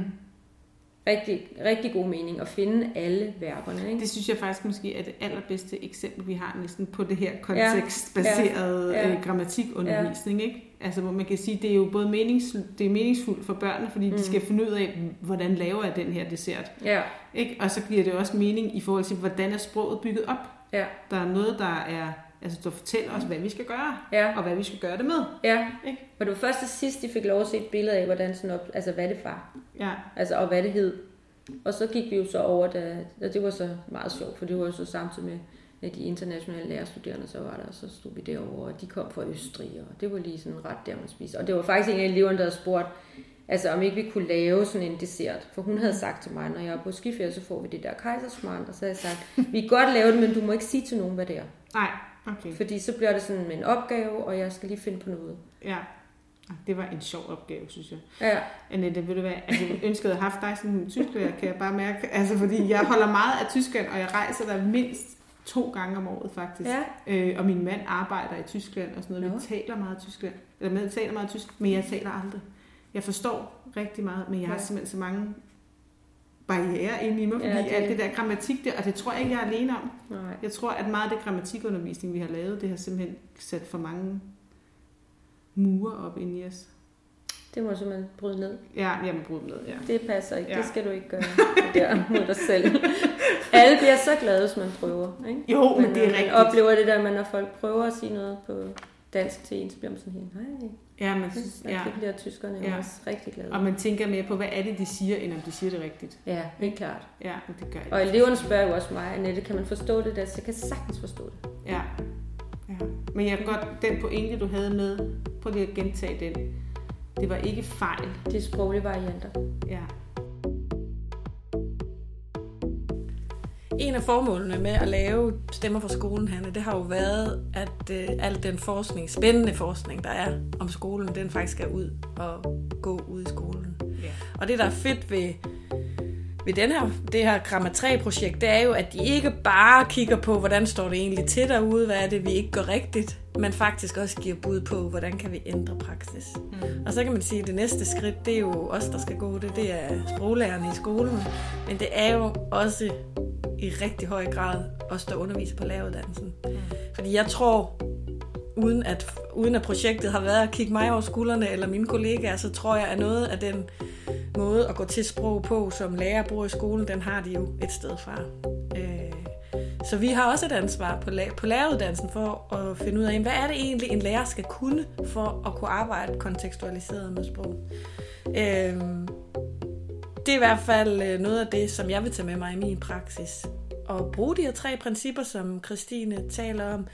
Rigtig, rigtig god mening at finde alle verberne, ikke? Det synes jeg faktisk måske er det allerbedste eksempel, vi har næsten på det her kontekstbaserede Ja. ja. Ja. ja. grammatikundervisning. Ikke? Altså hvor man kan sige, det er jo både menings, det er meningsfuldt for børnene, fordi mm. de skal finde ud af, hvordan laver jeg den her dessert. Ja, Ikke? Og så giver det også mening i forhold til, hvordan er sproget bygget op. ja, Der er noget, der er, altså der fortæller os, hvad vi skal gøre, ja. og hvad vi skal gøre det med. Ja, Ikke? og det var først til sidst, de fik lov at se et billede af, hvordan sådan op, altså hvad det var, Ja. altså og hvad det hed. Og så gik vi jo så over, da, og det var så meget sjovt, for det var jo så samtidig med, de internationale lærerstuderende, så var der, og så stod vi derovre, og de kom fra Østrig, og det var lige sådan ret der, man spiser. Og det var faktisk en af eleverne, der spurgt, altså om ikke vi kunne lave sådan en dessert. For hun havde sagt til mig, når jeg er på skiferie, så får vi det der kejsersmart, og så havde jeg sagt, vi kan godt lave det, men du må ikke sige til nogen, hvad det er. Nej, okay. Fordi så bliver det sådan en opgave, og jeg skal lige finde på noget. Ja. Det var en sjov opgave, synes jeg. Ja, Annette, ved du hvad, altså, jeg ønskede at have haft dig som en tysklærer, kan jeg bare mærke. Altså, fordi jeg holder meget af Tyskland, og jeg rejser der mindst to gange om året, faktisk. ja, Øh, og min mand arbejder i Tyskland og sådan noget. Nå. Vi taler meget Tyskland. Eller med taler meget tysk, men jeg taler aldrig. Jeg forstår rigtig meget, men jeg har Ja. simpelthen så mange barriere inde i mig, fordi Ja, det- alt det der grammatik der, og det tror jeg ikke, jeg er alene om. nej. Jeg tror, at meget af det grammatikundervisning, vi har lavet, det har simpelthen sat for mange mure op ind i os. Det må du simpelthen bryde ned. Ja, jeg må bryde ned, ja. Det passer ikke. Ja. Det skal du ikke gøre der mod dig selv. Alle bliver så glade, hvis man prøver. Ikke? Jo, men det er øh, man rigtigt. oplever det der, når folk prøver at sige noget på dansk til en, så bliver man sådan helt, nej, Ja, men, ja. det bliver tyskerne ja. Også rigtig glade. Og man tænker mere på, hvad er det, de siger, end om de siger det rigtigt. Ja, helt klart. Ja, men det gør. Og eleverne spørger jo også mig, Annette, kan man forstå det der? Så jeg kan sagtens forstå det. Ja. ja. Men jeg kan godt, den pointe, du havde med, prøv lige at gentage den. Det var ikke fejl. Det er sproglige varianter. Ja. En af formålene med at lave Stemmer fra skolen, Hanne, det har jo været, at øh, al den forskning, spændende forskning, der er om skolen, den faktisk skal ud og gå ud i skolen. ja. Og det, der er fedt ved, ved den her, det her Gramma 3-projekt, det er jo, at de ikke bare kigger på, hvordan står det egentlig til derude, hvad er det, vi ikke gør rigtigt, men faktisk også giver bud på, hvordan kan vi ændre praksis. Mm. Og så kan man sige, at det næste skridt, det er jo os, der skal gå det, det er sproglærerne i skolen, men det er jo også i rigtig høj grad os, der underviser på læreruddannelsen. Mm. Fordi jeg tror, uden at, uden at projektet har været at kigge mig over skuldrene eller mine kollegaer, så tror jeg, at noget af den måde at gå til sprog på, som lærer bruger i skolen, den har de jo et sted fra. Øh, så vi har også et ansvar på, på læreruddannelsen for at finde ud af, hvad er det egentlig, en lærer skal kunne for at kunne arbejde kontekstualiseret med sprog. Øh, det er i hvert fald øh, noget af det, som jeg vil tage med mig i min praksis. Og bruge de her tre principper, som Christine taler om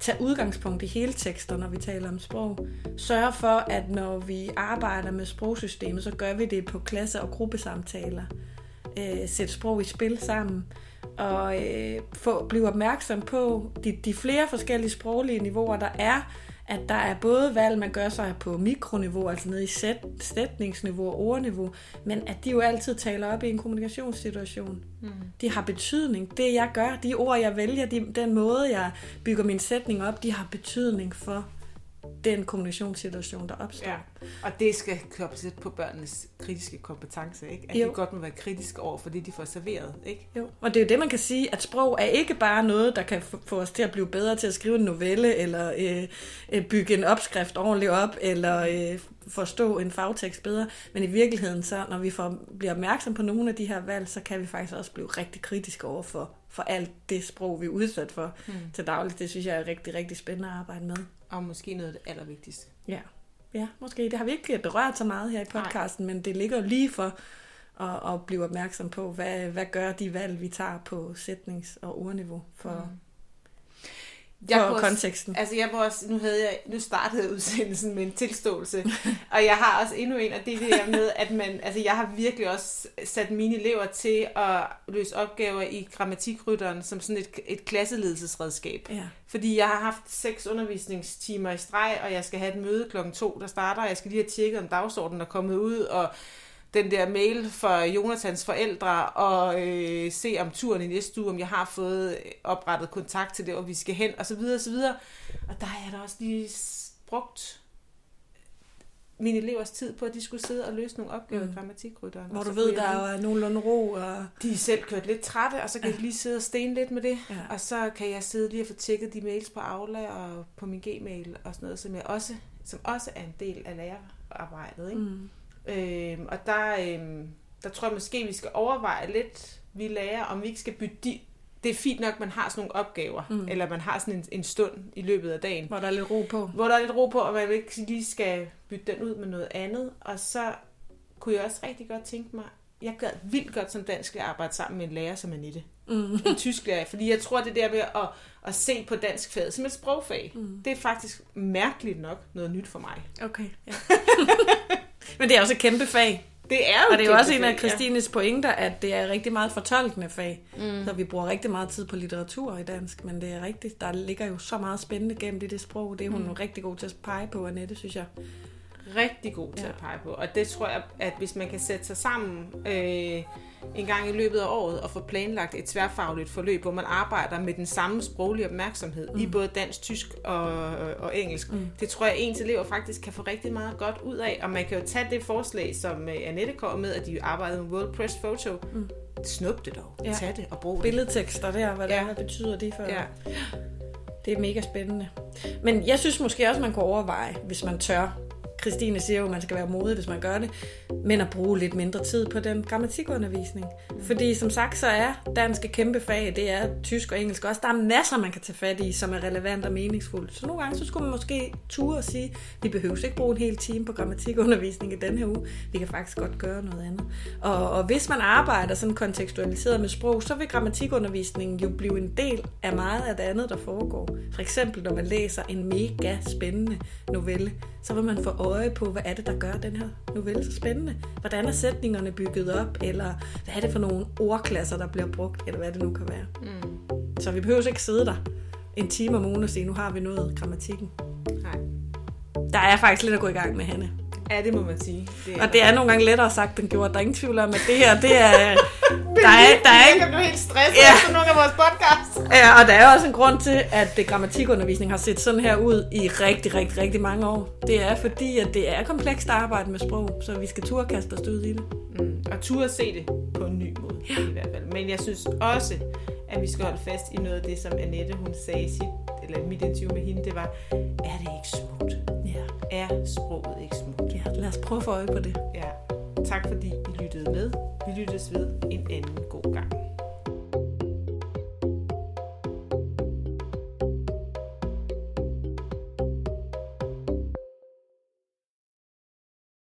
tage udgangspunkt i hele tekster, når vi taler om sprog. Sørge for, at når vi arbejder med sprogsystemet, så gør vi det på klasse- og gruppesamtaler. Øh, sæt sprog i spil sammen og øh, få, blive opmærksom på de, de flere forskellige sproglige niveauer, der er, at der er både valg, man gør sig på mikroniveau, altså nede i sæt, sætningsniveau og ordniveau, men at de jo altid taler op i en kommunikationssituation. Mm. De har betydning. Det jeg gør, de ord jeg vælger, de, den måde jeg bygger min sætning op, de har betydning for den kommunikationssituation, der opstår. Ja. Og det skal kobles lidt på børnenes kritiske kompetence, ikke? At jo. de godt må være kritiske over for det, de får serveret, ikke? Jo, og det er jo det, man kan sige, at sprog er ikke bare noget, der kan få os til at blive bedre til at skrive en novelle, eller øh, øh, bygge en opskrift ordentligt op, eller øh, forstå en fagtekst bedre, men i virkeligheden så, når vi får, bliver opmærksom på nogle af de her valg, så kan vi faktisk også blive rigtig kritiske over for, for alt det sprog, vi er udsat for hmm. til dagligt. Det synes jeg er rigtig, rigtig spændende at arbejde med. Og måske noget af det allervigtigste. Ja, ja måske. Det har vi ikke berørt så meget her i podcasten, Nej. men det ligger lige for at, at blive opmærksom på, hvad, hvad gør de valg, vi tager på sætnings- og ordniveau for, mm jeg for også, konteksten. Altså jeg var også, nu, havde jeg, nu startede udsendelsen med en tilståelse, og jeg har også endnu en, og det er det her med, at man, altså jeg har virkelig også sat mine elever til at løse opgaver i grammatikrytteren som sådan et, et klasseledelsesredskab. Ja. Fordi jeg har haft seks undervisningstimer i streg, og jeg skal have et møde klokken to, der starter, og jeg skal lige have tjekket, om dagsordenen er kommet ud, og den der mail for Jonathans forældre og øh, se om turen i næste uge, om jeg har fået oprettet kontakt til det, hvor vi skal hen, og så videre, og så videre. Og der har jeg da også lige brugt mine elevers tid på, at de skulle sidde og løse nogle opgaver mm. i grammatikrytteren. Hvor du ved, der er nogenlunde ro. Og... De er selv kørt lidt trætte, og så kan ja. de lige sidde og stene lidt med det. Ja. Og så kan jeg sidde lige og få tjekket de mails på Aula og på min Gmail og sådan noget, som, jeg også, som også er en del af lærerarbejdet. Ikke? Mm. Øh, og der, øh, der tror jeg måske, vi skal overveje lidt, vi lærer, om vi ikke skal bytte de, det er fint nok, at man har sådan nogle opgaver, mm. eller man har sådan en, en stund i løbet af dagen. Hvor der er lidt ro på. Hvor der er lidt ro på, og man ikke lige skal bytte den ud med noget andet. Og så kunne jeg også rigtig godt tænke mig, jeg gad vildt godt som dansk at arbejde sammen med en lærer som Annette. Mm. En tysk lærer. Fordi jeg tror, det der med at, at se på dansk fag som et sprogfag, mm. det er faktisk mærkeligt nok noget nyt for mig. Okay, ja. Men det er også et kæmpe fag. Det er jo Og det er jo også en af Christines ja. pointer, at det er rigtig meget fortolkende fag. Mm. Så vi bruger rigtig meget tid på litteratur i dansk, men det er rigtigt. Der ligger jo så meget spændende gennem i det sprog. Det er hun mm. rigtig god til at pege på, Annette, synes jeg. Rigtig god til ja. at pege på. Og det tror jeg, at hvis man kan sætte sig sammen... Øh, en gang i løbet af året og få planlagt et tværfagligt forløb, hvor man arbejder med den samme sproglige opmærksomhed mm. i både dansk, tysk og, og engelsk. Mm. Det tror jeg, ens elever faktisk kan få rigtig meget godt ud af, og man kan jo tage det forslag, som øh, Annette kommer med, at de arbejder med World Press Photo. Mm. Snup det dog. Ja. Tag det og brug det. Billedtekster der, hvad ja. det betyder det for... Ja. Det er mega spændende. Men jeg synes måske også, man kunne overveje, hvis man tør, Christine siger jo, at man skal være modig, hvis man gør det, men at bruge lidt mindre tid på den grammatikundervisning. Fordi som sagt, så er dansk et kæmpe fag, det er tysk og engelsk også. Der er masser, man kan tage fat i, som er relevant og meningsfuldt. Så nogle gange, så skulle man måske ture og sige, vi behøver ikke bruge en hel time på grammatikundervisning i den her uge. Vi kan faktisk godt gøre noget andet. Og, og hvis man arbejder sådan kontekstualiseret med sprog, så vil grammatikundervisningen jo blive en del af meget af det andet, der foregår. For eksempel, når man læser en mega spændende novelle, så vil man få øje på, hvad er det, der gør den her novelle så spændende. Hvordan er sætningerne bygget op, eller hvad er det for nogle ordklasser, der bliver brugt, eller hvad det nu kan være. Mm. Så vi behøver ikke sidde der en time om ugen og sige, nu har vi nået grammatikken. Nej. Der er faktisk lidt at gå i gang med, Hanne. Ja, det må man sige. Det og det er nogle gange lettere sagt end gjort. Der er ingen tvivl om, at det her, det er... der er, der er ikke... Jeg bliver helt stresset ja. efter nogle af vores podcasts. Ja, og der er også en grund til, at det grammatikundervisning har set sådan her ud i rigtig, rigtig, rigtig mange år. Det er fordi, at det er komplekst arbejde med sprog, så vi skal turde kaste os ud i det. Mm. Og turde se det på en ny måde, ja. i hvert fald. Men jeg synes også, at vi skal holde fast i noget af det, som Annette hun sagde i sit, eller mit interview med hende, det var, er det ikke smukt? Er sproget ikke smukt? ja, lad os prøve at få øje på det. Ja. Tak fordi I lyttede med. Vi lyttes ved en anden god gang.